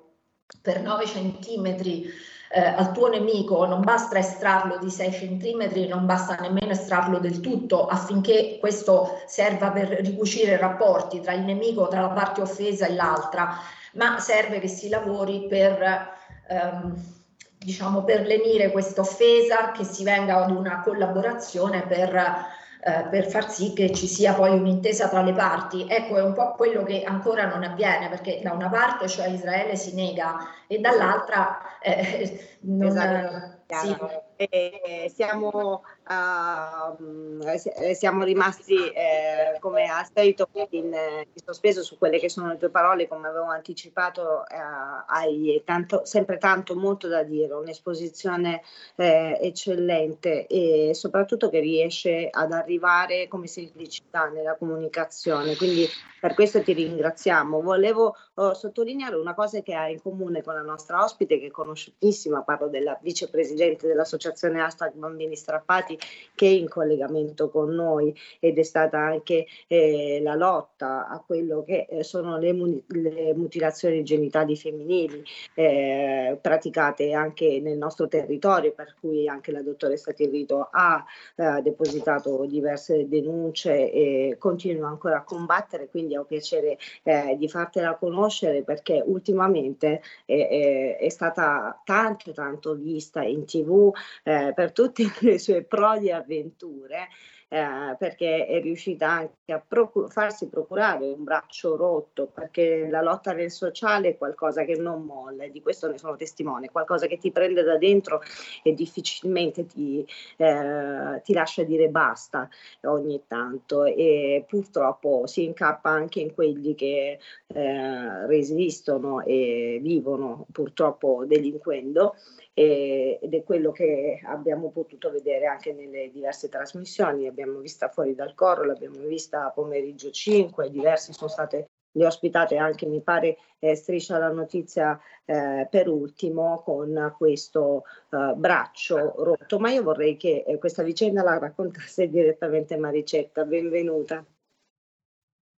per 9 centimetri eh, al tuo nemico non basta estrarlo di 6 centimetri, non basta nemmeno estrarlo del tutto affinché questo serva per ricucire i rapporti tra il nemico, tra la parte offesa e l'altra, ma serve che si lavori per ehm, diciamo, per lenire questa offesa, che si venga ad una collaborazione per, eh, per far sì che ci sia poi un'intesa tra le parti. Ecco, è un po' quello che ancora non avviene, perché da una parte, cioè Israele si nega e dall'altra eh, [LAUGHS] non...
Esatto. Sì. E siamo, uh, siamo rimasti, eh, come ha scritto, in, in, sospeso su quelle che sono le tue parole, come avevo anticipato, uh, hai tanto, sempre tanto, molto da dire, un'esposizione eh, eccellente e soprattutto che riesce ad arrivare come semplicità nella comunicazione. Quindi per questo ti ringraziamo. Volevo uh, sottolineare una cosa che ha in comune con la nostra ospite, che è conosciutissima, parlo della vicepresidente dirigente dell'associazione Hashtag Bambini Strappati che è in collegamento con noi ed è stata anche eh, la lotta a quello che eh, sono le, mu- le, mutilazioni genitali femminili eh, praticate anche nel nostro territorio, per cui anche la dottoressa Tirrito ha eh, depositato diverse denunce e continua ancora a combattere, quindi ho piacere eh, di fartela conoscere perché ultimamente è stata tanto tanto vista in tv eh, per tutte [LAUGHS] le sue prodi avventure eh, perché è riuscita anche a procur- farsi procurare un braccio rotto, perché la lotta nel sociale è qualcosa che non molla, di questo ne sono testimone, qualcosa che ti prende da dentro e difficilmente ti, eh, ti lascia dire basta ogni tanto. E purtroppo si incappa anche in quelli che eh, resistono e vivono purtroppo delinquendo ed è quello che abbiamo potuto vedere anche nelle diverse trasmissioni. L'abbiamo vista fuori dal coro, l'abbiamo vista pomeriggio 5, diversi sono state le ospitate anche, mi pare, eh, striscia la notizia eh, per ultimo con questo eh, braccio rotto. Ma io vorrei che eh, questa vicenda la raccontasse direttamente Maricetta. Benvenuta.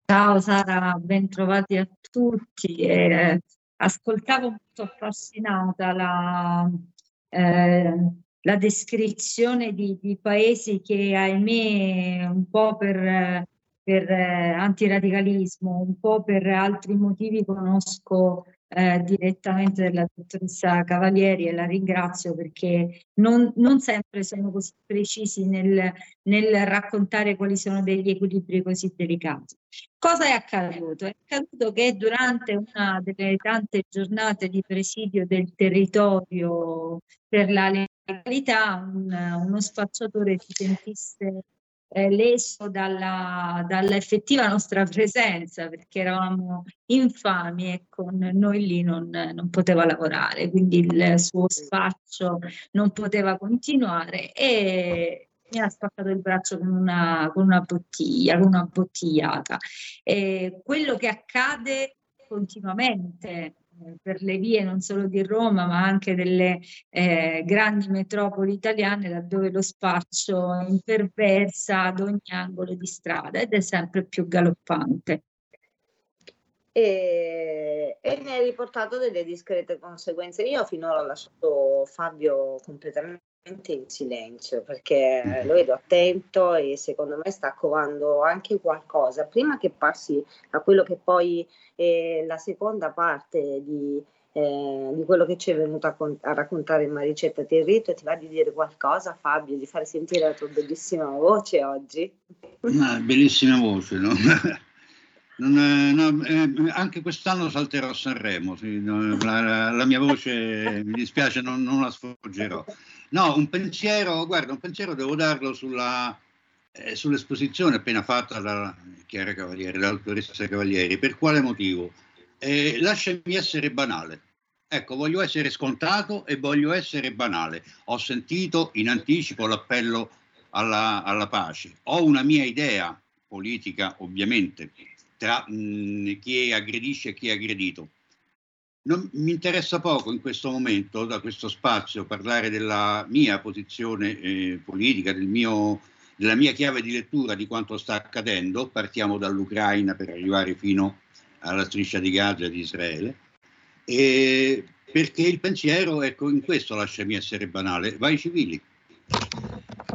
Ciao Sara, ben trovati a tutti. Ascoltavo molto affascinata la, eh, la descrizione di, di, paesi che ahimè un po' per, per eh, antiradicalismo, un po' per altri motivi conosco eh, direttamente della dottoressa Cavalieri e la ringrazio perché non, non sempre sono così precisi nel, nel, raccontare quali sono degli equilibri così delicati. Cosa è accaduto? È accaduto che durante una delle tante giornate di presidio del territorio per la legalità un, uno spacciatore si sentisse eh, leso dalla, dall'effettiva nostra presenza perché eravamo infami e con noi lì non, non, poteva lavorare, quindi il suo spaccio non poteva continuare e mi ha spaccato il braccio con una, con una bottiglia, con una bottigliata. E quello che accade continuamente per le vie non solo di Roma ma anche delle eh, grandi metropoli italiane laddove lo spaccio imperversa ad ogni angolo di strada ed è sempre più galoppante.
E, e ne hai riportato delle discrete conseguenze. Io finora ho lasciato Fabio completamente in silenzio perché lo vedo attento e secondo me sta covando anche qualcosa prima che passi a quello che poi è la seconda parte di, eh, di quello che ci è venuto a, con- a raccontare Maricetta Territo ti va di dire qualcosa Fabio di far sentire la tua bellissima voce oggi
una bellissima voce no? [LAUGHS] Non, no, eh, anche quest'anno salterò a Sanremo, sì, no, la, la, mia voce mi dispiace, non, non la sfoggerò. No, un pensiero, guarda, un pensiero devo darlo sulla, eh, sull'esposizione appena fatta da Chiara Cavalieri, dall'autoressa Cavalieri. Per quale motivo? Eh, lasciami essere banale. Ecco, voglio essere scontato e voglio essere banale. Ho sentito in anticipo l'appello alla, alla pace. Ho una mia idea politica, ovviamente, tra mh, chi aggredisce e chi è aggredito non, mi interessa poco in questo momento, da questo spazio, parlare della mia posizione eh, politica, del mio, della mia chiave di lettura di quanto sta accadendo. Partiamo dall'Ucraina per arrivare fino alla striscia di Gaza di Israele. E perché il pensiero, ecco, in questo lasciami essere banale, va ai civili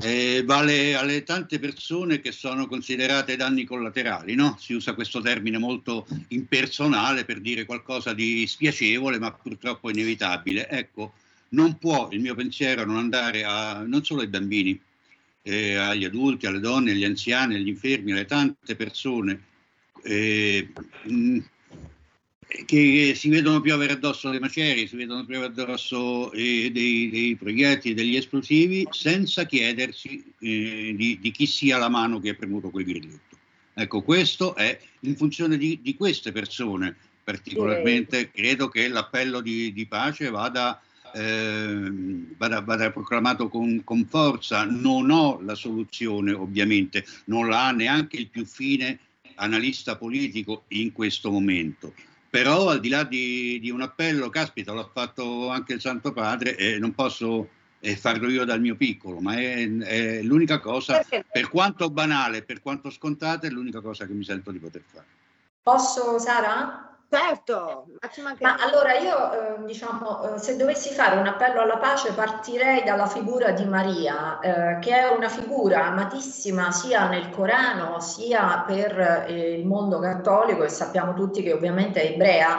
eh, vale alle tante persone che sono considerate danni collaterali, no? Si usa questo termine molto impersonale per dire qualcosa di spiacevole, ma purtroppo inevitabile. Ecco, non può il mio pensiero non andare a, non solo ai bambini, eh, agli adulti, alle donne, agli anziani, agli infermi, alle tante persone eh, che si vedono piovere addosso le macerie, si vedono piovere addosso eh, dei, dei, proiettili, degli esplosivi, senza chiedersi eh, di, di, chi sia la mano che ha premuto quel grilletto. Ecco, questo è in funzione di, di queste persone, particolarmente credo che l'appello di, di pace vada, eh, vada, vada proclamato con, con forza. Non ho la soluzione, ovviamente, non la ha neanche il più fine analista politico in questo momento però al di là di, di, un appello, caspita, l'ha fatto anche il Santo Padre e non posso e farlo io dal mio piccolo, ma è, è l'unica cosa, per quanto banale, per quanto scontata, è l'unica cosa che mi sento di poter fare.
Posso, Sara?
Certo, ma, ci mancherebbe.
Ma allora io, eh, diciamo, eh, se dovessi fare un appello alla pace partirei dalla figura di Maria, eh, che è una figura amatissima sia nel Corano sia per eh, il mondo cattolico e sappiamo tutti che ovviamente è ebrea.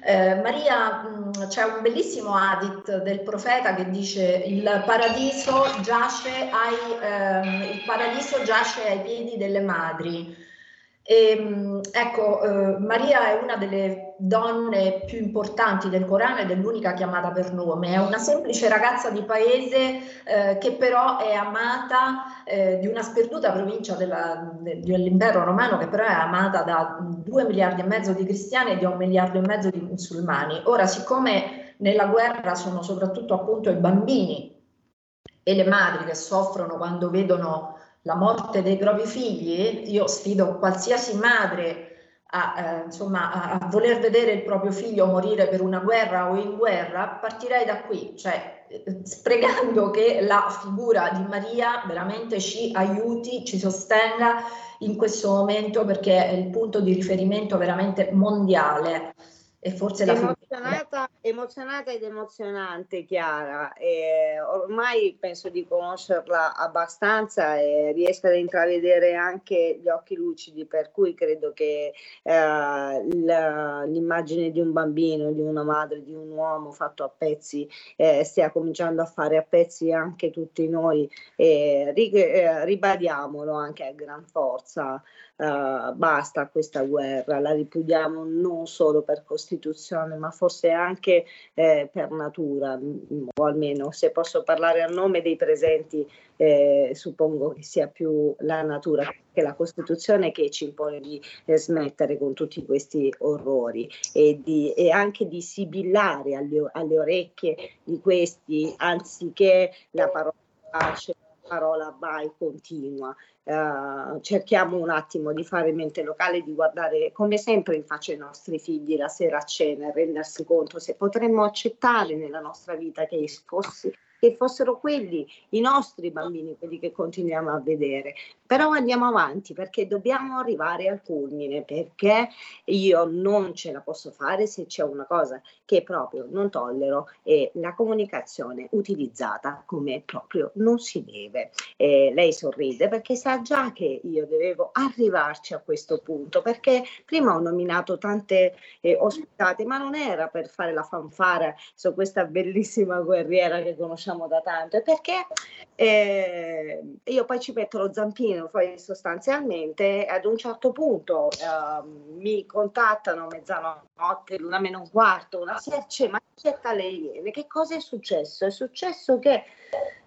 Eh, Maria, mh, c'è un bellissimo hadith del profeta che dice il paradiso giace ai, ehm, il paradiso giace ai piedi delle madri. E, mh, ecco, eh, Maria è una delle donne più importanti del Corano ed è l'unica chiamata per nome. È una semplice ragazza di paese eh, che però è amata eh, di una sperduta provincia della, de, dell'impero romano, che però è amata da 2 miliardi e mezzo di cristiani e da un miliardo e mezzo di musulmani. Ora, siccome nella guerra sono soprattutto appunto i bambini e le madri che soffrono quando vedono la morte dei propri figli, io sfido qualsiasi madre a, eh, insomma, a, a, voler vedere il proprio figlio morire per una guerra o in guerra, partirei da qui, cioè eh, spregando che la figura di Maria veramente ci aiuti, ci sostenga in questo momento perché è il punto di riferimento veramente mondiale e forse la
emozionata, emozionata ed emozionante Chiara. E ormai penso di conoscerla abbastanza e riesco ad intravedere anche gli occhi lucidi per cui credo che eh, l'immagine di un bambino di una madre di un uomo fatto a pezzi eh, stia cominciando a fare a pezzi anche tutti noi. E eh, ribadiamolo anche a gran forza. Uh, basta questa guerra, la ripudiamo non solo per Costituzione, ma forse anche eh, per natura, o almeno se posso parlare a nome dei presenti, eh, suppongo che sia più la natura che la Costituzione che ci impone di eh, smettere con tutti questi orrori e, di, e anche di sibillare alle, alle orecchie di questi, anziché la parola pace parola vai continua. Uh, cerchiamo un attimo di fare mente locale, di guardare come sempre in faccia i nostri figli la sera a cena e rendersi conto se potremmo accettare nella nostra vita che fossi che fossero quelli i nostri bambini, quelli che continuiamo a vedere. Però andiamo avanti perché dobbiamo arrivare al culmine, perché io non ce la posso fare se c'è una cosa che proprio non tollero è la comunicazione utilizzata come proprio non si deve. Eh, lei sorride perché sa già che io dovevo arrivarci a questo punto, perché prima ho nominato tante eh, ospitate, ma non era per fare la fanfara su questa bellissima guerriera che conosciamo conosciamo da tanto, è perché eh, io poi ci metto lo zampino, poi sostanzialmente ad un certo punto eh, mi contattano mezzanotte, l'una meno un quarto, una serce, ma cerca le iene, che cosa è successo? È successo che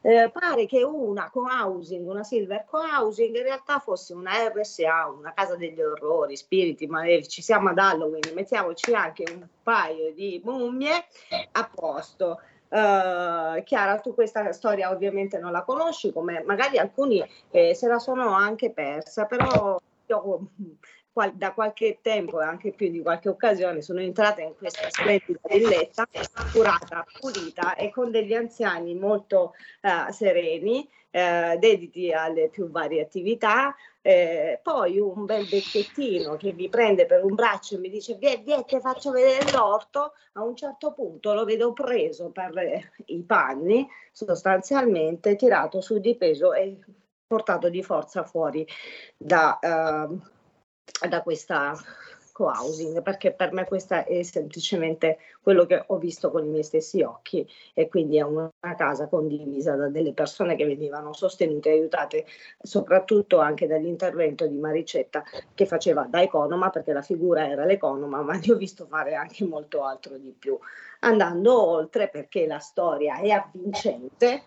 eh, pare che una co-housing, una silver co-housing, in realtà fosse una RSA, una casa degli orrori, spiriti maledici, siamo ad Halloween, mettiamoci anche un paio di mummie a posto. Uh, Chiara, tu questa storia ovviamente non la conosci, come magari alcuni eh, se la sono anche persa, però io qual- da qualche tempo e anche più di qualche occasione sono entrata in questa splendida villetta, curata, pulita e con degli anziani molto uh, sereni, uh, dediti alle più varie attività, eh, poi un bel vecchiettino che vi prende per un braccio e mi dice vieni, vieni ti faccio vedere l'orto, a un certo punto lo vedo preso per le, i panni, sostanzialmente tirato su di peso e portato di forza fuori da, uh, da questa co-housing, perché per me questa è semplicemente quello che ho visto con i miei stessi occhi e quindi è una casa condivisa da delle persone che venivano sostenute e aiutate soprattutto anche dall'intervento di Maricetta che faceva da economa perché la figura era l'economa, ma ne ho visto fare anche molto altro di più, andando oltre perché la storia è avvincente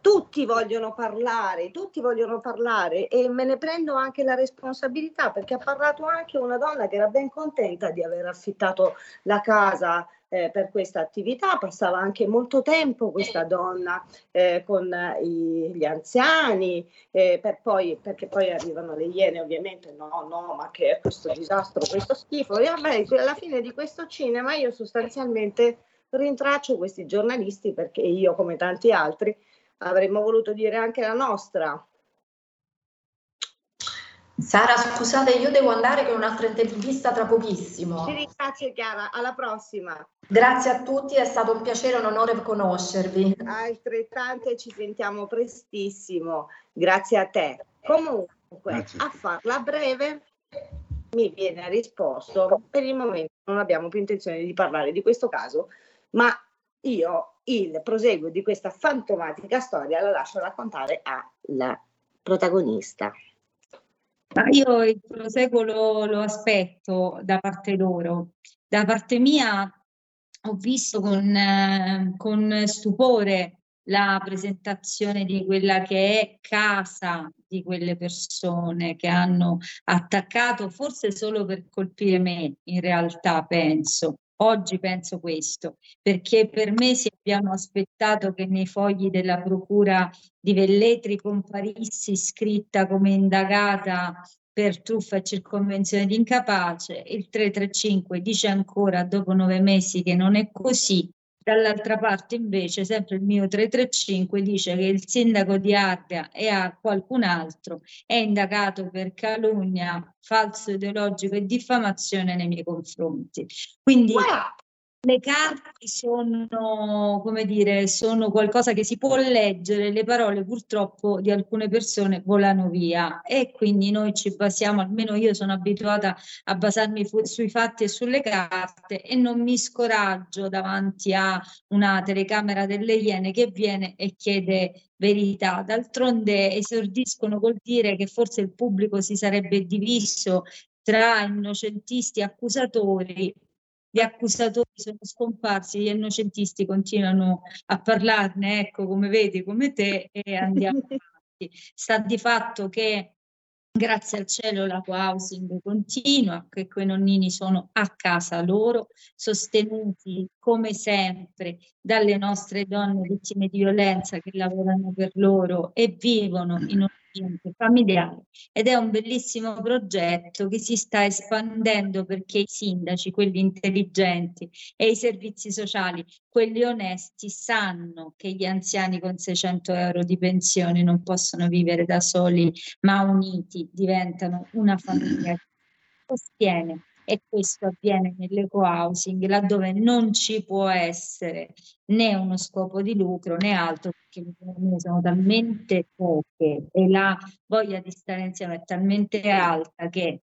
tutti vogliono parlare, tutti vogliono parlare e me ne prendo anche la responsabilità perché ha parlato anche una donna che era ben contenta di aver affittato la casa eh, per questa attività, passava anche molto tempo questa donna eh, con i, gli anziani, eh, per poi, perché poi arrivano le iene ovviamente, no, no, ma che è questo disastro, questo schifo. E vabbè, alla fine di questo cinema io sostanzialmente rintraccio questi giornalisti perché io come tanti altri avremmo voluto dire anche la nostra.
Sara, scusate, io devo andare con un'altra intervista tra pochissimo.
Ti ringrazio Chiara, alla prossima.
Grazie a tutti, è stato un piacere e un onore conoscervi.
Altrettante ci sentiamo prestissimo. Grazie a te. Comunque,
Grazie.
a farla breve, mi viene risposto, per il momento non abbiamo più intenzione di parlare di questo caso, ma io il proseguo di questa fantomatica storia la lascio raccontare alla protagonista.
Ma io il proseguo lo, lo aspetto da parte loro. Da parte mia ho visto con, eh, con stupore la presentazione di quella che è casa di quelle persone che hanno attaccato, forse solo per colpire me, in realtà penso. Oggi penso questo, perché per mesi abbiamo aspettato che nei fogli della Procura di Velletri comparissi scritta come indagata per truffa e circonvenzione di incapace. Il 335 dice ancora dopo nove mesi che non è così. Dall'altra parte invece sempre il mio 335 dice che il sindaco di Ardea e a qualcun altro è indagato per calunnia, falso ideologico e diffamazione nei miei confronti. Quindi le carte sono, come dire, sono qualcosa che si può leggere, le parole purtroppo di alcune persone volano via e quindi noi ci basiamo, almeno io sono abituata a basarmi fu- sui fatti e sulle carte e non mi scoraggio davanti a una telecamera delle Iene che viene e chiede verità. D'altronde esordiscono col dire che forse il pubblico si sarebbe diviso tra innocentisti e accusatori gli accusatori sono scomparsi, gli innocentisti continuano a parlarne, ecco come vedi, come te, e [LAUGHS] andiamo avanti. Sta di fatto che grazie al cielo la housing continua, che quei nonnini sono a casa loro, sostenuti come sempre dalle nostre donne vittime di violenza che lavorano per loro e vivono in un familiare. Ed è un bellissimo progetto che si sta espandendo perché i sindaci, quelli intelligenti e i servizi sociali, quelli onesti, sanno che gli anziani con 600 euro di pensione non possono vivere da soli ma uniti diventano una famiglia sostiene e questo avviene nell'eco-housing laddove non ci può essere né uno scopo di lucro né altro perché le economie sono talmente poche e la voglia di stare insieme è talmente alta che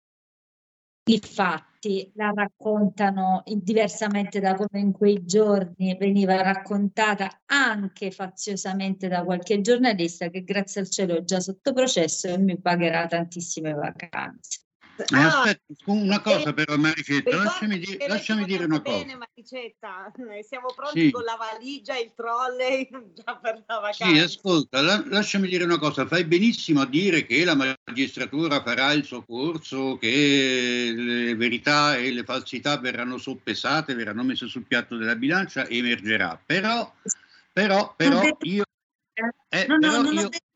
i fatti la raccontano diversamente da come in quei giorni veniva raccontata anche faziosamente da qualche giornalista che grazie al cielo è già sotto processo e mi pagherà tantissime vacanze.
Eh, aspetta, una cosa però Maricetta, lasciami, di- lasciami dire una cosa.
Bene, Maricetta, [LAUGHS] eh, siamo pronti
Sì.
con la valigia, il trolley [LAUGHS] già per la vacanza.
Sì, ascolta, la- lasciami dire una cosa, fai benissimo a dire che la magistratura farà il suo corso, che le verità e le falsità verranno soppesate, verranno messe sul piatto della bilancia e emergerà. Però, però, però io... eh,
No, no, non ho
io-
detto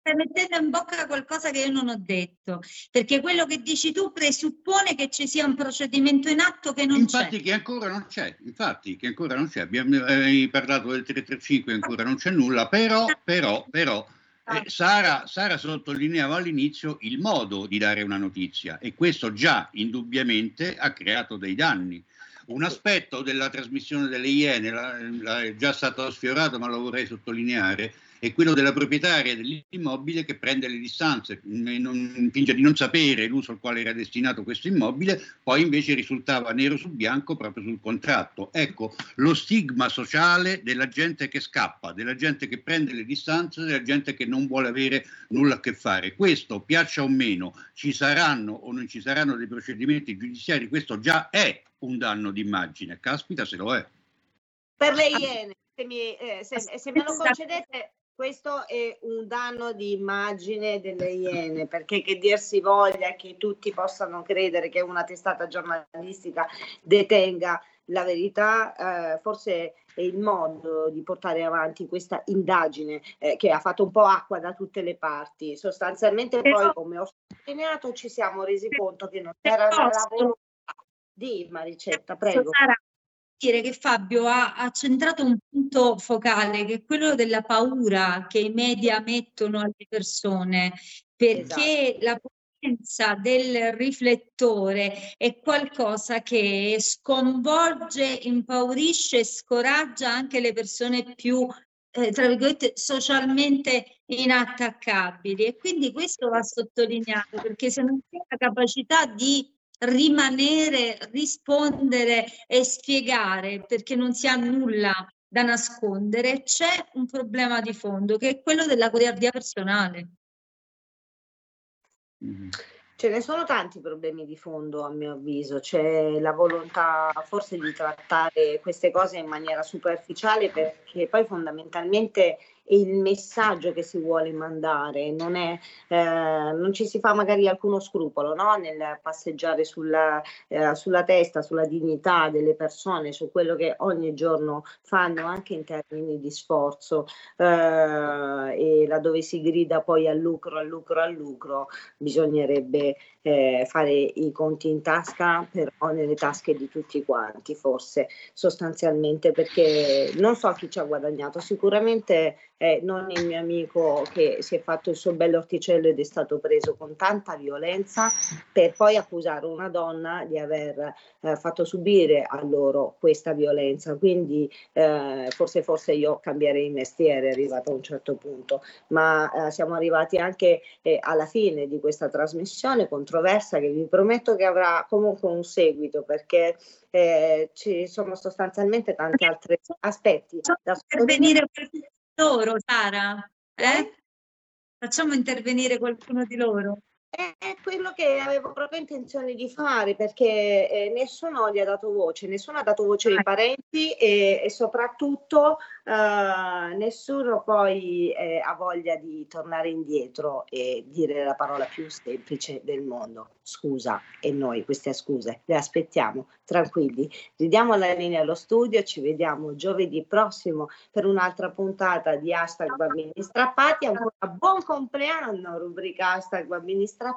stai mettendo in bocca qualcosa che io non ho detto, perché quello che dici tu presuppone che ci sia un procedimento in atto che non
Infatti
c'è.
che ancora non c'è, infatti che ancora non c'è, abbiamo hai parlato del 335 ancora non c'è nulla, però, però, però eh, Sara, Sara sottolineava all'inizio il modo di dare una notizia e questo già indubbiamente ha creato dei danni. Un aspetto della trasmissione delle Iene, la- la- è già stato sfiorato ma lo vorrei sottolineare, è quello della proprietaria dell'immobile che prende le distanze, e non- finge di non sapere l'uso al quale era destinato questo immobile, poi invece risultava nero su bianco proprio sul contratto. Ecco lo stigma sociale della gente che scappa, della gente che prende le distanze, della gente che non vuole avere nulla a che fare. Questo, piaccia o meno, ci saranno o non ci saranno dei procedimenti giudiziari, questo già è un danno d'immagine. Caspita se lo è.
Per le Iene, mi, eh, se- se me lo concedete, questo è un danno di immagine delle Iene, perché che dir si voglia che tutti possano credere che una testata giornalistica detenga la verità, eh, forse è il modo di portare avanti questa indagine eh, che ha fatto un po' acqua da tutte le parti. Sostanzialmente poi, come ho sottolineato, ci siamo resi conto che non era
posso-
la volontà di Maricetta, prego.
Sara, dire che Fabio ha, ha centrato un punto focale, che è quello della paura che i media mettono alle persone, perché
Esatto.
la potenza del riflettore è qualcosa che sconvolge, impaurisce e scoraggia anche le persone più, eh, tra virgolette, socialmente inattaccabili. E quindi questo va sottolineato, perché se non c'è la capacità di rimanere, rispondere e spiegare perché non si ha nulla da nascondere, c'è un problema di fondo che è quello della goliardia personale.
Ce ne sono tanti problemi di fondo, a mio avviso. C'è la volontà forse di trattare queste cose in maniera superficiale perché poi fondamentalmente il messaggio che si vuole mandare non è, eh, non ci si fa magari alcuno scrupolo no? nel passeggiare sulla, eh, sulla testa, sulla dignità delle persone, su quello che ogni giorno fanno anche in termini di sforzo eh, e laddove si grida poi al lucro, al lucro, al lucro, bisognerebbe eh, fare i conti in tasca, però nelle tasche di tutti quanti, forse sostanzialmente, perché non so chi ci ha guadagnato, sicuramente eh, non il mio amico che si è fatto il suo bello orticello ed è stato preso con tanta violenza per poi accusare una donna di aver eh, fatto subire a loro questa violenza. Quindi eh, forse, forse io cambierei mestiere arrivato a un certo punto, ma eh, siamo arrivati anche eh, alla fine di questa trasmissione controversa che vi prometto che avrà comunque un seguito perché eh, ci sono sostanzialmente tanti altri aspetti da
intervenire qualcuno di loro, Sara? Eh? Facciamo intervenire qualcuno di loro.
È quello che avevo proprio intenzione di fare perché eh, nessuno gli ha dato voce, nessuno ha dato voce ai parenti e, e soprattutto eh, nessuno poi eh, ha voglia di tornare indietro e dire la parola più semplice del mondo, scusa, e noi queste scuse le aspettiamo, tranquilli. Ridiamo la linea allo studio, ci vediamo giovedì prossimo per un'altra puntata di hashtag bambini strappati, ancora buon compleanno rubrica hashtag bambini strappati,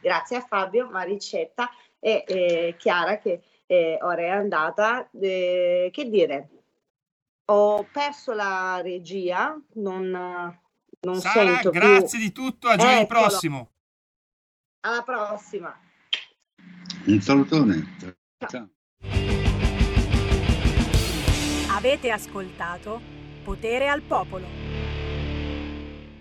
grazie a Fabio, Maricetta e eh, Chiara che eh, ora è andata. Eh, che dire? Ho perso la regia, non, non
Sara,
sento
grazie
più.
di tutto, a giovedì
Eccolo.
prossimo.
Alla prossima.
Un salutone. Ciao.
Avete ascoltato Potere al Popolo.